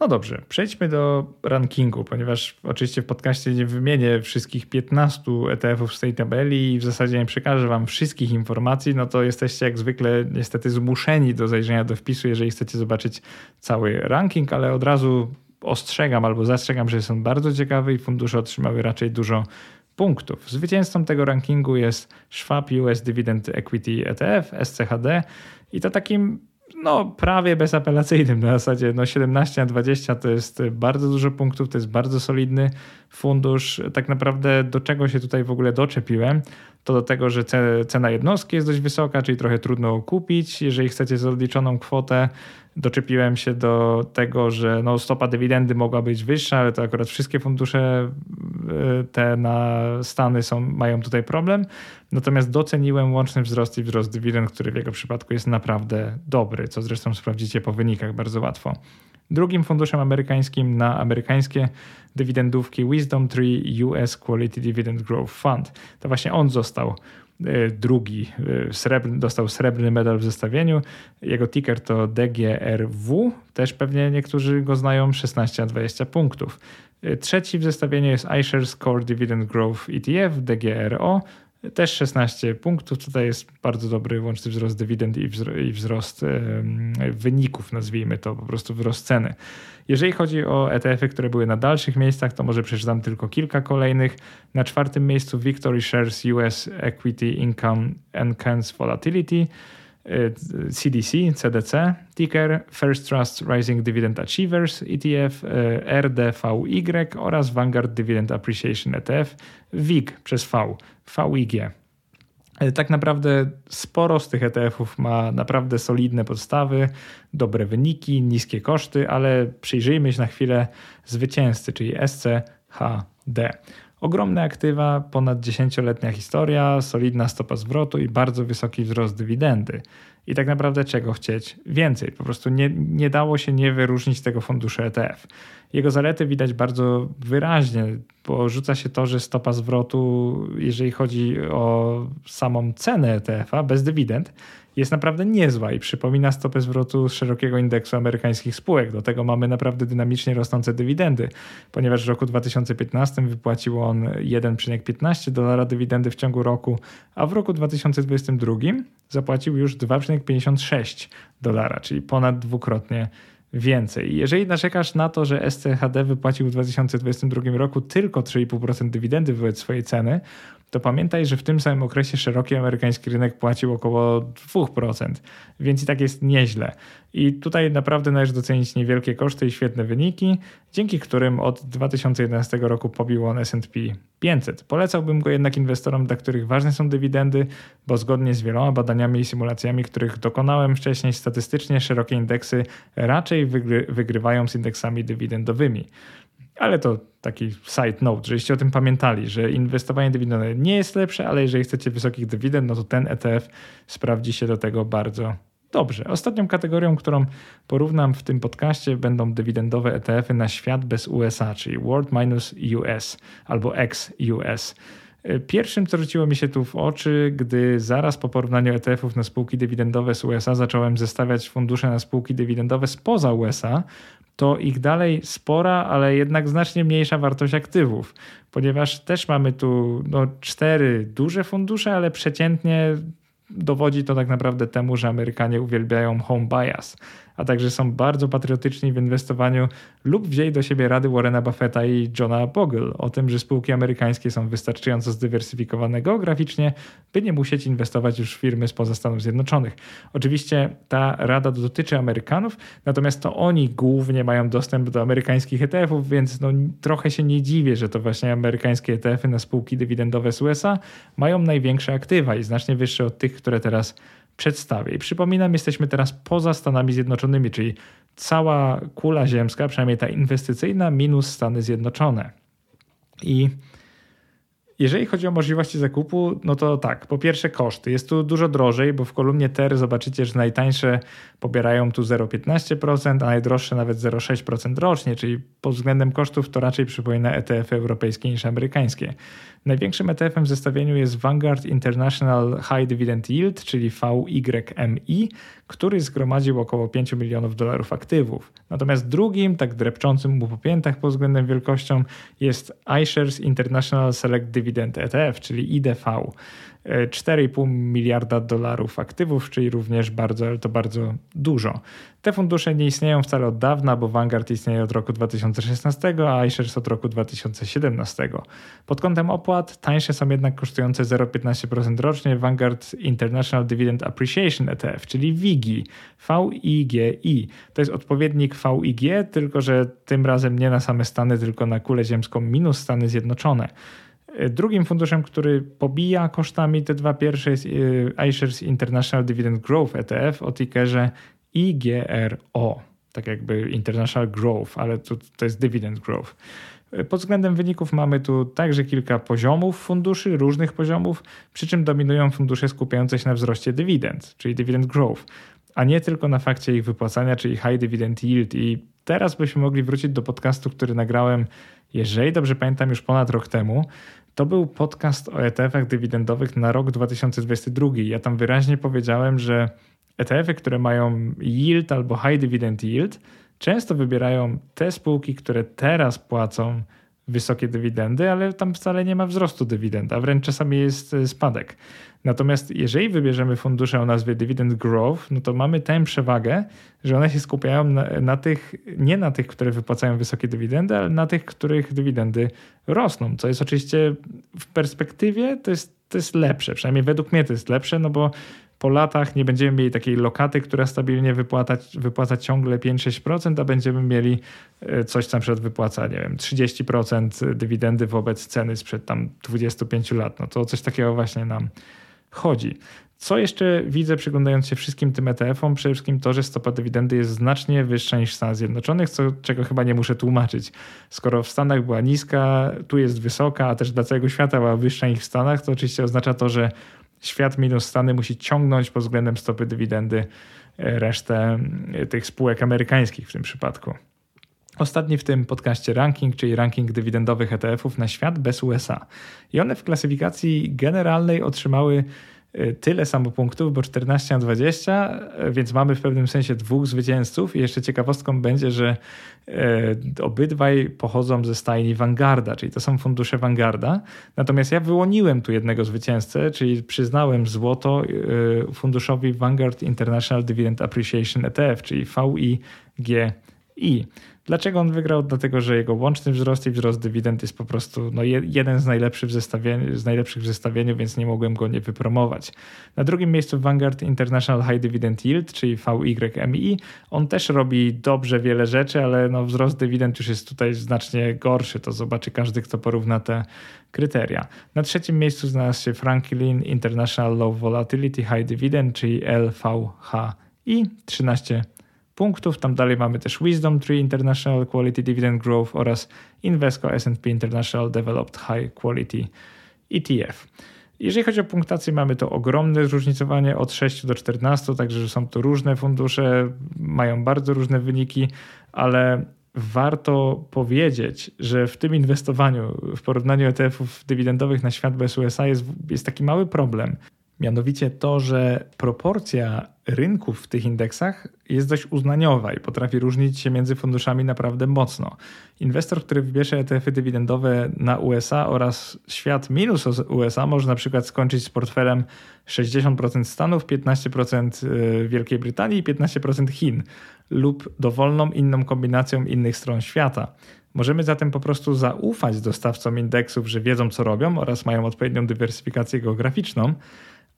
No dobrze, przejdźmy do rankingu, ponieważ oczywiście w podcaście nie wymienię wszystkich 15 ETF-ów z tej tabeli i w zasadzie nie przekażę Wam wszystkich informacji, no to jesteście jak zwykle niestety zmuszeni do zajrzenia do wpisu, jeżeli chcecie zobaczyć cały ranking, ale od razu ostrzegam albo zastrzegam, że jest on bardzo ciekawy i fundusze otrzymały raczej dużo punktów. Zwycięzcą tego rankingu jest Schwab US Dividend Equity ETF, SCHD i to takim no, prawie bezapelacyjnym na zasadzie no 17 na 20 to jest bardzo dużo punktów, to jest bardzo solidny fundusz. Tak naprawdę do czego się tutaj w ogóle doczepiłem, to do tego, że cena jednostki jest dość wysoka, czyli trochę trudno kupić. Jeżeli chcecie z odliczoną kwotę, doczepiłem się do tego, że no stopa dywidendy mogła być wyższa, ale to akurat wszystkie fundusze y, te na Stany są, mają tutaj problem. Natomiast doceniłem łączny wzrost i wzrost dywidend, który w jego przypadku jest naprawdę dobry, co zresztą sprawdzicie po wynikach bardzo łatwo. Drugim funduszem amerykańskim na amerykańskie dywidendówki Wisdom Tree US Quality Dividend Growth Fund. To właśnie on został drugi, e, srebrny, dostał srebrny medal w zestawieniu. Jego ticker to DGRW, też pewnie niektórzy go znają, 16 20 punktów. E, trzeci w zestawieniu jest iShares Core Dividend Growth ETF, DGRO, też 16 punktów. Tutaj jest bardzo dobry łączny wzrost dywidend i wzrost wyników, nazwijmy to, po prostu wzrost ceny. Jeżeli chodzi o ETF-y, które były na dalszych miejscach, to może przeczytam tylko kilka kolejnych. Na czwartym miejscu Victory Shares US Equity Income Enhanced Volatility. CDC, CDC, ticker First Trust Rising Dividend Achievers ETF, RDVY oraz Vanguard Dividend Appreciation ETF, WIG przez V, VIG. Tak naprawdę sporo z tych ETF-ów ma naprawdę solidne podstawy, dobre wyniki, niskie koszty, ale przyjrzyjmy się na chwilę zwycięzcy, czyli SCHD. Ogromne aktywa, ponad 10-letnia historia, solidna stopa zwrotu i bardzo wysoki wzrost dywidendy. I tak naprawdę czego chcieć? Więcej. Po prostu nie, nie dało się nie wyróżnić tego funduszu ETF. Jego zalety widać bardzo wyraźnie, bo rzuca się to, że stopa zwrotu, jeżeli chodzi o samą cenę ETF-a bez dywidend, jest naprawdę niezła i przypomina stopę zwrotu z szerokiego indeksu amerykańskich spółek. Do tego mamy naprawdę dynamicznie rosnące dywidendy, ponieważ w roku 2015 wypłacił on 1,15 dolara dywidendy w ciągu roku, a w roku 2022 zapłacił już 2,56 dolara, czyli ponad dwukrotnie więcej. Jeżeli narzekasz na to, że SCHD wypłacił w 2022 roku tylko 3,5% dywidendy wobec swojej ceny, to pamiętaj, że w tym samym okresie szeroki amerykański rynek płacił około 2%, więc i tak jest nieźle. I tutaj naprawdę należy docenić niewielkie koszty i świetne wyniki, dzięki którym od 2011 roku pobił on S&P 500. Polecałbym go jednak inwestorom, dla których ważne są dywidendy, bo zgodnie z wieloma badaniami i symulacjami, których dokonałem wcześniej statystycznie, szerokie indeksy raczej wygry wygrywają z indeksami dywidendowymi. Ale to taki side note, żebyście o tym pamiętali, że inwestowanie dywidendowe nie jest lepsze, ale jeżeli chcecie wysokich dywidend, no to ten ETF sprawdzi się do tego bardzo dobrze. Ostatnią kategorią, którą porównam w tym podcaście, będą dywidendowe ETF-y na świat bez USA, czyli World minus US albo ex-US. Pierwszym, co rzuciło mi się tu w oczy, gdy zaraz po porównaniu ETF-ów na spółki dywidendowe z USA zacząłem zestawiać fundusze na spółki dywidendowe spoza USA, to ich dalej spora, ale jednak znacznie mniejsza wartość aktywów, ponieważ też mamy tu no, cztery duże fundusze, ale przeciętnie dowodzi to tak naprawdę temu, że Amerykanie uwielbiają home bias, a także są bardzo patriotyczni w inwestowaniu lub wzięli do siebie rady Warrena Buffetta i Johna Bogle o tym, że spółki amerykańskie są wystarczająco zdywersyfikowane geograficznie, by nie musieć inwestować już w firmy spoza Stanów Zjednoczonych. Oczywiście ta rada dotyczy Amerykanów, natomiast to oni głównie mają dostęp do amerykańskich ETF-ów, więc no, trochę się nie dziwię, że to właśnie amerykańskie ETF-y na spółki dywidendowe z USA mają największe aktywa i znacznie wyższe od tych, które teraz przedstawię. I przypominam, jesteśmy teraz poza Stanami Zjednoczonymi, czyli cała kula ziemska, przynajmniej ta inwestycyjna, minus Stany Zjednoczone. I jeżeli chodzi o możliwości zakupu, no to tak, po pierwsze koszty. Jest tu dużo drożej, bo w kolumnie TER zobaczycie, że najtańsze pobierają tu 0,15%, a najdroższe nawet 0,6% rocznie, czyli pod względem kosztów to raczej przypomina ETF europejskie niż amerykańskie. Największym ETF-em w zestawieniu jest Vanguard International High Dividend Yield, czyli VYMI, który zgromadził około 5 milionów dolarów aktywów. Natomiast drugim, tak drepczącym mu po piętach pod względem wielkością jest iShares International Select Dividend Dividend ETF, czyli IDV. 4,5 miliarda dolarów aktywów, czyli również bardzo, ale to bardzo dużo. Te fundusze nie istnieją wcale od dawna, bo Vanguard istnieje od roku 2016, a iShares od roku 2017. Pod kątem opłat tańsze są jednak kosztujące 0,15% rocznie Vanguard International Dividend Appreciation ETF, czyli WIGI, VIGI. To jest odpowiednik VIG, tylko że tym razem nie na same Stany, tylko na kulę ziemską minus Stany Zjednoczone. Drugim funduszem, który pobija kosztami te dwa pierwsze jest y, iShares International Dividend Growth ETF o tickerze IGRO. Tak jakby International Growth, ale to, to jest Dividend Growth. Pod względem wyników mamy tu także kilka poziomów funduszy, różnych poziomów, przy czym dominują fundusze skupiające się na wzroście dywidend, czyli dividend growth, a nie tylko na fakcie ich wypłacania, czyli high dividend yield. I teraz byśmy mogli wrócić do podcastu, który nagrałem, jeżeli dobrze pamiętam, już ponad rok temu, to był podcast o ETF-ach dywidendowych na rok 2022. Ja tam wyraźnie powiedziałem, że ETF-y, które mają yield albo high dividend yield, często wybierają te spółki, które teraz płacą wysokie dywidendy, ale tam wcale nie ma wzrostu dywidend, a wręcz czasami jest e, spadek. Natomiast jeżeli wybierzemy fundusze o nazwie Dividend Growth, no to mamy tę przewagę, że one się skupiają na, na, tych, nie na tych, które wypłacają wysokie dywidendy, ale na tych, których dywidendy rosną, co jest oczywiście w perspektywie to jest, to jest lepsze, przynajmniej według mnie to jest lepsze, no bo po latach nie będziemy mieli takiej lokaty, która stabilnie wypłaca, wypłaca ciągle 5-6%, a będziemy mieli e, coś, co na przykład wypłaca, nie wiem, 30% dywidendy wobec ceny sprzed tam 25 lat. No to coś takiego właśnie nam chodzi. Co jeszcze widzę przyglądając się wszystkim tym ETF-om? Przede wszystkim to, że stopa dywidendy jest znacznie wyższa niż w Stanach Zjednoczonych, co, czego chyba nie muszę tłumaczyć. Skoro w Stanach była niska, tu jest wysoka, a też dla całego świata była wyższa niż w Stanach, to oczywiście oznacza to, że świat minus Stany musi ciągnąć pod względem stopy dywidendy e, resztę e, tych spółek amerykańskich w tym przypadku. Ostatni w tym podcaście ranking, czyli ranking dywidendowych ETF-ów na świat bez USA. I one w klasyfikacji generalnej otrzymały tyle samo punktów, bo 14 na 20, y, więc mamy w pewnym sensie dwóch zwycięzców. I jeszcze ciekawostką będzie, że y, obydwaj pochodzą ze stajni Vanguarda, czyli to są fundusze Vanguarda. Natomiast ja wyłoniłem tu jednego zwycięzcę, czyli przyznałem złoto funduszowi Vanguard International Dividend Appreciation ETF, czyli VIGI. Dlaczego on wygrał? Dlatego, że jego łączny wzrost i wzrost dywidend jest po prostu no, jeden z najlepszych, w zestawieniu, z najlepszych w zestawieniu, więc nie mogłem go nie wypromować. Na drugim miejscu Vanguard International High Dividend Yield, czyli VYMI. On też robi dobrze wiele rzeczy, ale no, wzrost dywidend już jest tutaj znacznie gorszy. To zobaczy każdy, kto porówna te kryteria. Na trzecim miejscu znalazł się Franklin International Low Volatility High Dividend, czyli LVHI, 13 punktów. Tam dalej mamy też Wisdom Tree International Quality Dividend Growth oraz Invesco S&P International Developed High Quality ETF. Jeżeli chodzi o punktację, mamy to ogromne zróżnicowanie od 6 do 14, także są to różne fundusze, mają bardzo różne wyniki, ale warto powiedzieć, że w tym inwestowaniu, w porównaniu ETF-ów dywidendowych na świat bez USA jest, jest taki mały problem. Mianowicie to, że proporcja rynków w tych indeksach jest dość uznaniowa i potrafi różnić się między funduszami naprawdę mocno. Inwestor, który wybierze ETF-y dywidendowe na USA oraz świat minus USA może na przykład skończyć z portfelem 60% Stanów, 15% y, Wielkiej Brytanii i 15% Chin lub dowolną inną kombinacją innych stron świata. Możemy zatem po prostu zaufać dostawcom indeksów, że wiedzą co robią oraz mają odpowiednią dywersyfikację geograficzną,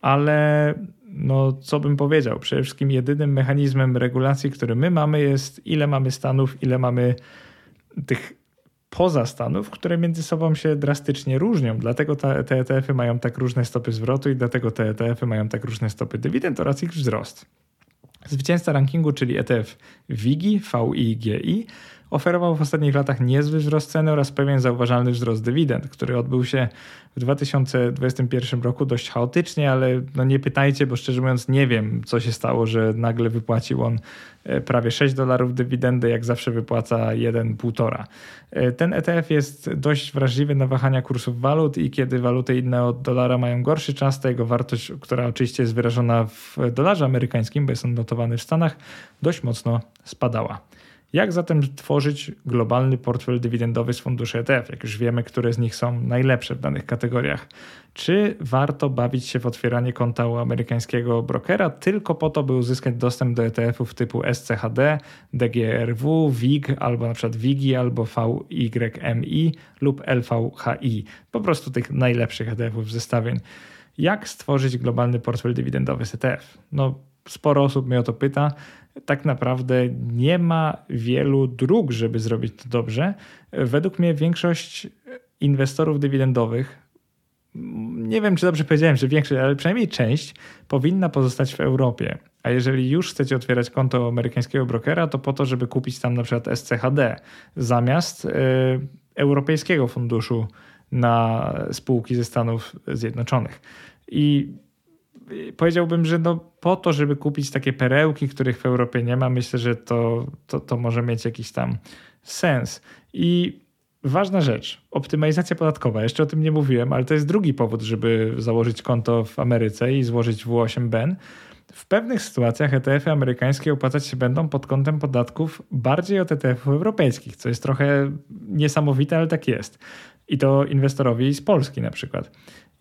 ale no, co bym powiedział? Przede wszystkim jedynym mechanizmem regulacji, który my mamy, jest ile mamy stanów, ile mamy tych poza stanów, które między sobą się drastycznie różnią. Dlatego te, te ETF-y mają tak różne stopy zwrotu i dlatego te ETF-y mają tak różne stopy dywidend oraz ich wzrost. Zwycięzca rankingu, czyli ETF WIGI, VIGI, oferował w ostatnich latach niezły wzrost ceny oraz pewien zauważalny wzrost dywidend, który odbył się w 2021 roku dość chaotycznie, ale no nie pytajcie, bo szczerze mówiąc nie wiem, co się stało, że nagle wypłacił on e, prawie 6 dolarów dywidendy, jak zawsze wypłaca 1,5. E, ten ETF jest dość wrażliwy na wahania kursów walut i kiedy waluty inne od dolara mają gorszy czas, to jego wartość, która oczywiście jest wyrażona w dolarze amerykańskim, bo jest on notowany w Stanach, dość mocno spadała. Jak zatem tworzyć globalny portfel dywidendowy z funduszy ETF, jak już wiemy, które z nich są najlepsze w danych kategoriach? Czy warto bawić się w otwieranie konta u amerykańskiego brokera tylko po to, by uzyskać dostęp do ETF-ów typu SCHD, DGRW, WIG albo na przykład WIGI albo VYMI lub LVHI? Po prostu tych najlepszych ETF-ów zestawień. Jak stworzyć globalny portfel dywidendowy z ETF? No, sporo osób mnie o to pyta. Tak naprawdę nie ma wielu dróg, żeby zrobić to dobrze. Według mnie większość inwestorów dywidendowych, nie wiem czy dobrze powiedziałem, że większość, ale przynajmniej część powinna pozostać w Europie. A jeżeli już chcecie otwierać konto amerykańskiego brokera, to po to, żeby kupić tam na przykład SCHD zamiast y, europejskiego funduszu na spółki ze Stanów Zjednoczonych. I powiedziałbym, że no po to, żeby kupić takie perełki, których w Europie nie ma, myślę, że to, to, to może mieć jakiś tam sens. I ważna rzecz, optymalizacja podatkowa. Jeszcze o tym nie mówiłem, ale to jest drugi powód, żeby założyć konto w Ameryce i złożyć W8BEN. W pewnych sytuacjach ETF-y amerykańskie opłacać się będą pod kątem podatków bardziej od ETF-ów europejskich, co jest trochę niesamowite, ale tak jest. I to inwestorowi z Polski na przykład.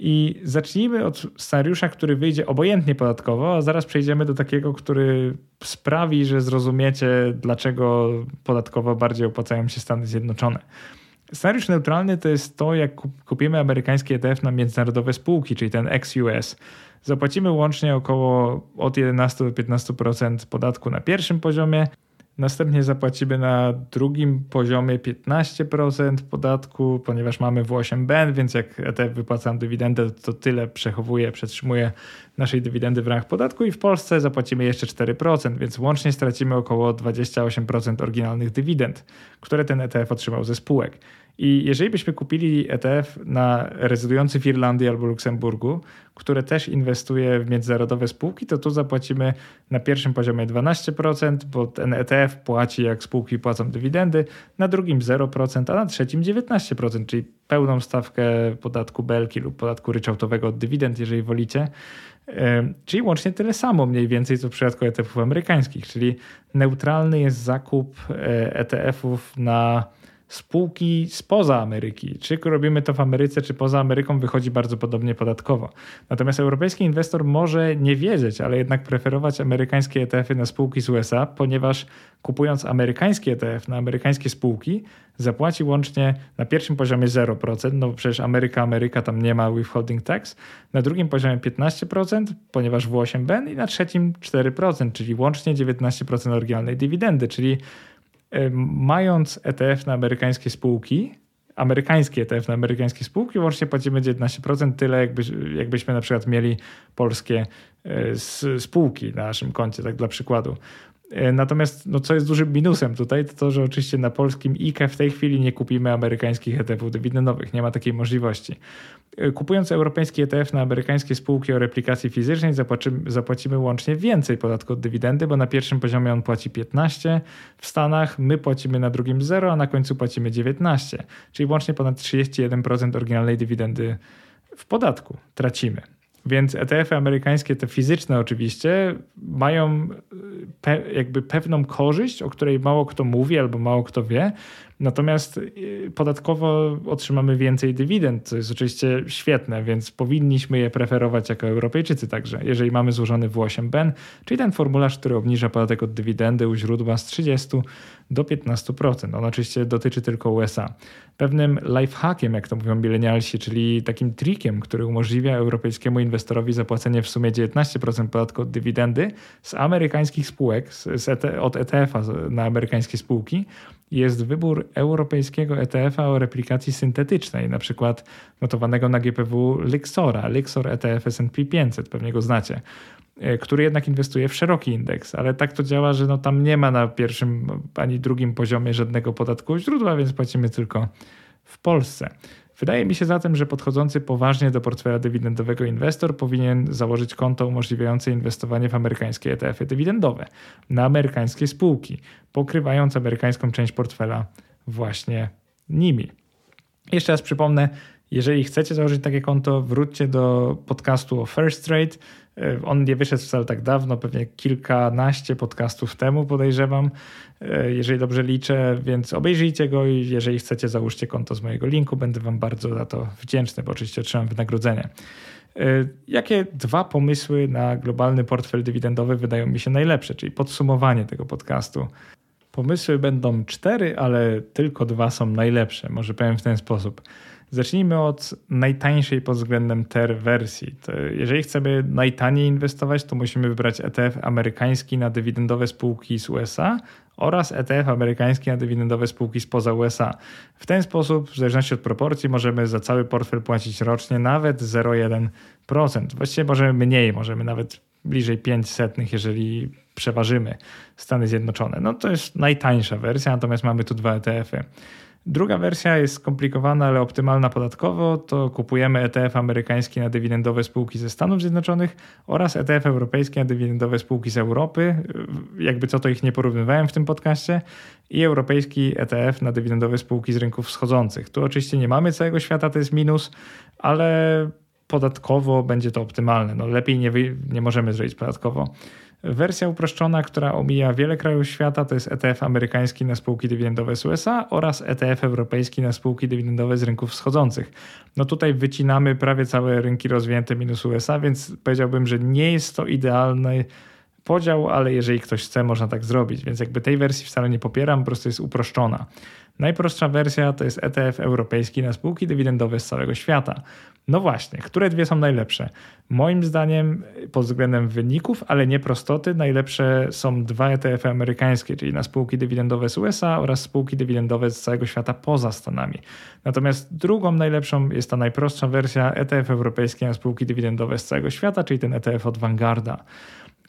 I zacznijmy od scenariusza, który wyjdzie obojętnie podatkowo, a zaraz przejdziemy do takiego, który sprawi, że zrozumiecie, dlaczego podatkowo bardziej opłacają się Stany Zjednoczone. Scenariusz neutralny to jest to, jak kupimy amerykański ETF na międzynarodowe spółki, czyli ten ex-US. Zapłacimy łącznie około od 11 do 15% podatku na pierwszym poziomie, Następnie zapłacimy na drugim poziomie 15% podatku, ponieważ mamy W8BN, więc jak ETF wypłacam dywidendę, to tyle przechowuje, przetrzymuje naszej dywidendy w ramach podatku i w Polsce zapłacimy jeszcze 4%, więc łącznie stracimy około 28% oryginalnych dywidend, które ten ETF otrzymał ze spółek. I jeżeli byśmy kupili ETF na rezydujący w Irlandii albo Luksemburgu, które też inwestuje w międzynarodowe spółki, to tu zapłacimy na pierwszym poziomie 12%, bo ten ETF płaci jak spółki płacą dywidendy, na drugim 0%, a na trzecim 19%, czyli pełną stawkę podatku belki lub podatku ryczałtowego od dywidend, jeżeli wolicie. Czyli łącznie tyle samo mniej więcej co w przypadku ETF-ów amerykańskich, czyli neutralny jest zakup ETF-ów e na spółki spoza Ameryki. Czy robimy to w Ameryce, czy poza Ameryką, wychodzi bardzo podobnie podatkowo. Natomiast europejski inwestor może nie wiedzieć, ale jednak preferować amerykańskie ETF-y na spółki z USA, ponieważ kupując amerykański ETF na amerykańskie spółki, zapłaci łącznie na pierwszym poziomie 0%, no przecież Ameryka, Ameryka tam nie ma withholding tax, na drugim poziomie 15%, ponieważ W8BEN i na trzecim 4%, czyli łącznie 19% oryginalnej dywidendy, czyli mając ETF na amerykańskie spółki, amerykański ETF na amerykańskie spółki, łącznie płacimy 19%, tyle jakby, jakbyśmy na przykład mieli polskie e, spółki na naszym koncie, tak dla przykładu. E, natomiast no, co jest dużym minusem tutaj, to to, że oczywiście na polskim IKE w tej chwili nie kupimy amerykańskich ETF-ów dywidendowych. Nie ma takiej możliwości. E, kupując europejski ETF na amerykańskie spółki o replikacji fizycznej zapłacimy, zapłacimy łącznie więcej podatku od dywidendy, bo na pierwszym poziomie on płaci 15 w Stanach, my płacimy na drugim 0, a na końcu płacimy 19, czyli łącznie ponad 31% oryginalnej dywidendy w podatku tracimy. Więc ETF-y amerykańskie, te fizyczne oczywiście, mają pe jakby pewną korzyść, o której mało kto mówi albo mało kto wie, Natomiast y, podatkowo otrzymamy więcej dywidend, co jest oczywiście świetne, więc powinniśmy je preferować jako Europejczycy także, jeżeli mamy złożony W8BEN, czyli ten formularz, który obniża podatek od dywidendy u źródła z 30 do 15%. On oczywiście dotyczy tylko USA. Pewnym lifehackiem, jak to mówią milenialsi, czyli takim trikiem, który umożliwia europejskiemu inwestorowi zapłacenie w sumie 19% podatku od dywidendy z amerykańskich spółek, z, z e od ETF-a na amerykańskie spółki, jest wybór europejskiego ETF-a o replikacji syntetycznej, na przykład notowanego na GPW Lixora, Lixor ETF S&P 500, pewnie go znacie, e, który jednak inwestuje w szeroki indeks, ale tak to działa, że no tam nie ma na pierwszym ani drugim poziomie żadnego podatku źródła, więc płacimy tylko w Polsce. Wydaje mi się zatem, że podchodzący poważnie do portfela dywidendowego inwestor powinien założyć konto umożliwiające inwestowanie w amerykańskie ETF-y dywidendowe na amerykańskie spółki, pokrywając amerykańską część portfela właśnie nimi. Jeszcze raz przypomnę, Jeżeli chcecie założyć takie konto, wróćcie do podcastu o First Trade. E, on nie wyszedł wcale tak dawno, pewnie kilkanaście podcastów temu podejrzewam, e, jeżeli dobrze liczę, więc obejrzyjcie go i jeżeli chcecie, załóżcie konto z mojego linku. Będę Wam bardzo za to wdzięczny, bo oczywiście otrzymam wynagrodzenie. E, jakie dwa pomysły na globalny portfel dywidendowy wydają mi się najlepsze, czyli podsumowanie tego podcastu. Pomysły będą cztery, ale tylko dwa są najlepsze. Może powiem w ten sposób. Zacznijmy od najtańszej pod względem TER wersji. To jeżeli chcemy najtaniej inwestować, to musimy wybrać ETF amerykański na dywidendowe spółki z USA oraz ETF amerykański na dywidendowe spółki spoza USA. W ten sposób, w zależności od proporcji, możemy za cały portfel płacić rocznie nawet 0,1%. Właściwie możemy mniej, możemy nawet bliżej 500, jeżeli przeważymy Stany Zjednoczone. No to jest najtańsza wersja, natomiast mamy tu dwa ETF-y. Druga wersja jest skomplikowana, ale optymalna podatkowo. To kupujemy ETF amerykański na dywidendowe spółki ze Stanów Zjednoczonych oraz ETF europejski na dywidendowe spółki z Europy. Jakby co to ich nie porównywałem w tym podcaście. I europejski ETF na dywidendowe spółki z rynków wschodzących. Tu oczywiście nie mamy całego świata, to jest minus, ale podatkowo będzie to optymalne. No lepiej nie, nie możemy zrobić podatkowo. Wersja uproszczona, która omija wiele krajów świata, to jest ETF amerykański na spółki dywidendowe z USA oraz ETF europejski na spółki dywidendowe z rynków wschodzących. No tutaj wycinamy prawie całe rynki rozwinięte minus USA, więc powiedziałbym, że nie jest to idealny podział, ale jeżeli ktoś chce, można tak zrobić. Więc jakby tej wersji wcale nie popieram, po prostu jest uproszczona. Najprostsza wersja to jest ETF europejski na spółki dywidendowe z całego świata. No właśnie, które dwie są najlepsze? Moim zdaniem pod względem wyników, ale nie prostoty, najlepsze są dwa ETF amerykańskie, czyli na spółki dywidendowe z USA oraz spółki dywidendowe z całego świata poza Stanami. Natomiast drugą najlepszą jest ta najprostsza wersja ETF europejski na spółki dywidendowe z całego świata, czyli ten ETF od Vanguarda.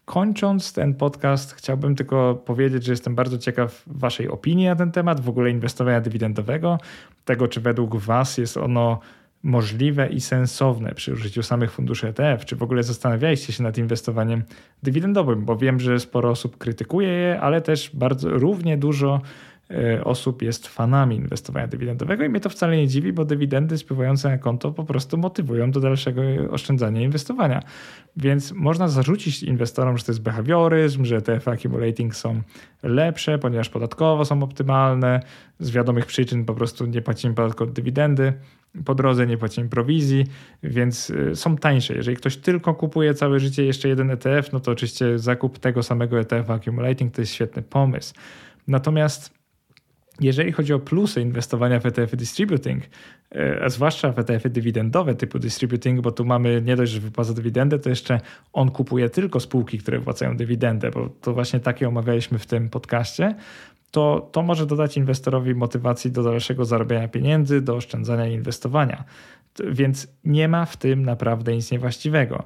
Kończąc ten podcast, chciałbym tylko powiedzieć, że jestem bardzo ciekaw Waszej opinii na ten temat, w ogóle inwestowania dywidendowego, tego czy według Was jest ono możliwe i sensowne przy użyciu samych funduszy ETF? Czy w ogóle zastanawialiście się nad inwestowaniem dywidendowym? Bo wiem, że sporo osób krytykuje je, ale też bardzo równie dużo osób jest fanami inwestowania dywidendowego i mnie to wcale nie dziwi, bo dywidendy spływające na konto po prostu motywują do dalszego oszczędzania i inwestowania. Więc można zarzucić inwestorom, że to jest behawioryzm, że te accumulating są lepsze, ponieważ podatkowo są optymalne, z wiadomych przyczyn po prostu nie płacimy podatku od dywidendy, po drodze nie płacimy prowizji, więc y, są tańsze. Jeżeli ktoś tylko kupuje całe życie jeszcze jeden ETF, no to oczywiście zakup tego samego ETF accumulating to jest świetny pomysł. Natomiast jeżeli chodzi o plusy inwestowania w ETF distributing, e, a zwłaszcza w ETF dywidendowe typu distributing, bo tu mamy nie dość, że wypłaca dywidendę, to jeszcze on kupuje tylko spółki, które wypłacają dywidendę, bo to właśnie takie omawialiśmy w tym podcaście, to to może dodać inwestorowi motywacji do dalszego zarabiania pieniędzy, do oszczędzania i inwestowania. Więc nie ma w tym naprawdę nic niewłaściwego.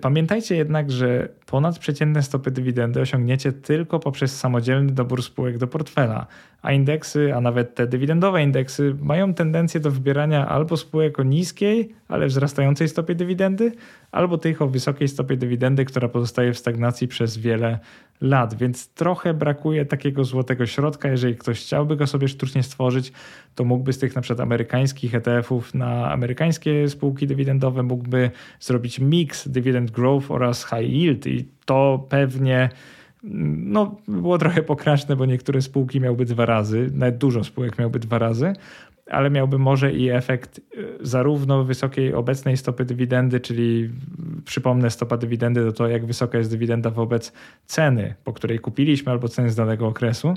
Pamiętajcie jednak, że ponadprzeciętne stopy dywidendy osiągniecie tylko poprzez samodzielny dobór spółek do portfela, a indeksy, a nawet te dywidendowe indeksy mają tendencję do wybierania albo spółek o niskiej, ale wzrastającej stopie dywidendy, albo tych o wysokiej stopie dywidendy, która pozostaje w stagnacji przez wiele lat, więc trochę brakuje takiego złotego środka. Jeżeli ktoś chciałby go sobie sztucznie stworzyć, to mógłby z tych na przykład amerykańskich ETF-ów na amerykańskie spółki dywidendowe mógłby zrobić mix dividend growth oraz high yield i to pewnie no, było trochę pokraczne, bo niektóre spółki miałby dwa razy, nawet dużo spółek miałby dwa razy, ale miałby może i efekt y, zarówno wysokiej obecnej stopy dywidendy, czyli przypomnę, stopa dywidendy to to, jak wysoka jest dywidenda wobec ceny, po której kupiliśmy, albo ceny z danego okresu.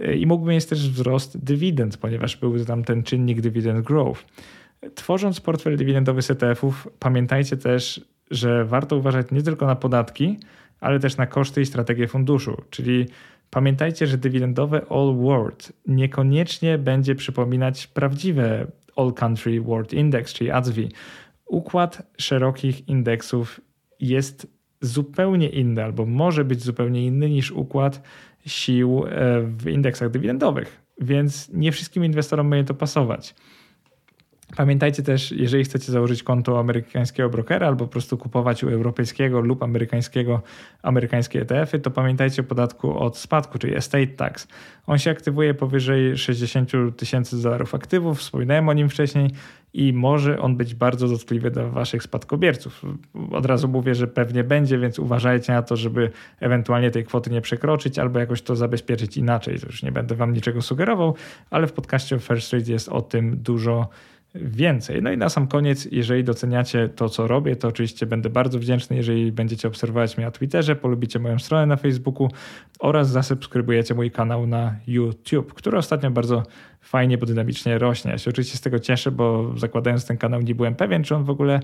Y, I mógłby mieć też wzrost dywidend, ponieważ byłby tam ten czynnik dividend growth. Tworząc portfel dywidendowy z ETF-ów, pamiętajcie też, że warto uważać nie tylko na podatki, ale też na koszty i strategię funduszu, czyli Pamiętajcie, że dywidendowe All World niekoniecznie będzie przypominać prawdziwe All Country World Index, czyli ADSWI. Układ szerokich indeksów jest zupełnie inny, albo może być zupełnie inny niż układ sił e, w indeksach dywidendowych, więc nie wszystkim inwestorom będzie to pasować. Pamiętajcie też, jeżeli chcecie założyć konto amerykańskiego brokera albo po prostu kupować u europejskiego lub amerykańskiego amerykańskie ETF-y, to pamiętajcie o podatku od spadku, czyli estate tax. On się aktywuje powyżej 60 tysięcy dolarów aktywów, wspominałem o nim wcześniej i może on być bardzo dotkliwy dla waszych spadkobierców. Od razu mówię, że pewnie będzie, więc uważajcie na to, żeby ewentualnie tej kwoty nie przekroczyć albo jakoś to zabezpieczyć inaczej. To już nie będę wam niczego sugerował, ale w podcaście First Trade jest o tym dużo więcej. No i na sam koniec, jeżeli doceniacie to, co robię, to oczywiście będę bardzo wdzięczny, jeżeli będziecie obserwować mnie na Twitterze, polubicie moją stronę na Facebooku oraz zasubskrybujecie mój kanał na YouTube, który ostatnio bardzo fajnie, bo dynamicznie rośnie. Ja się oczywiście z tego cieszę, bo zakładając ten kanał nie byłem pewien, czy on w ogóle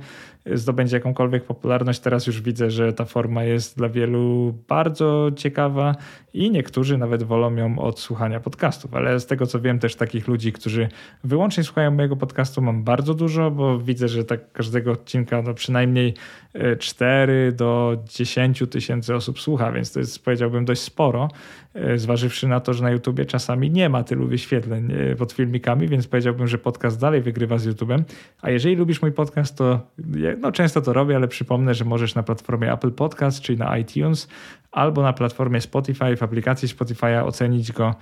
zdobędzie jakąkolwiek popularność. Teraz już widzę, że ta forma jest dla wielu bardzo ciekawa i niektórzy nawet wolą ją od słuchania podcastów, ale z tego co wiem też takich ludzi, którzy wyłącznie słuchają mojego podcastu mam bardzo dużo, bo widzę, że tak każdego odcinka no przynajmniej 4 do 10 tysięcy osób słucha, więc to jest powiedziałbym dość sporo, e, zważywszy na to, że na YouTubie czasami nie ma tylu wyświetleń e, pod filmikami, więc powiedziałbym, że podcast dalej wygrywa z YouTubem. A jeżeli lubisz mój podcast, to no często to robię, ale przypomnę, że możesz na platformie Apple Podcast, czyli na iTunes, albo na platformie Spotify, w aplikacji Spotify'a ocenić go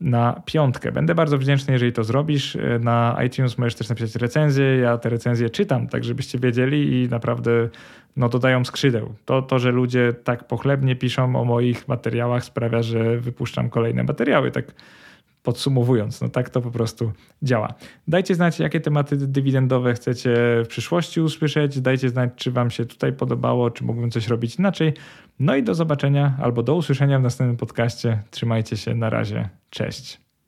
na piątkę. Będę bardzo wdzięczny, jeżeli to zrobisz. Na iTunes możesz też napisać recenzję. Ja te recenzje czytam, tak żebyście wiedzieli i naprawdę no, dodają skrzydeł. To, to, że ludzie tak pochlebnie piszą o moich materiałach sprawia, że wypuszczam kolejne materiały. Tak podsumowując, no tak to po prostu działa. Dajcie znać, jakie tematy dywidendowe chcecie w przyszłości usłyszeć. Dajcie znać, czy Wam się tutaj podobało, czy mógłbym coś robić inaczej. No i do zobaczenia albo do usłyszenia w następnym podcaście. Trzymajcie się, na razie. Cześć.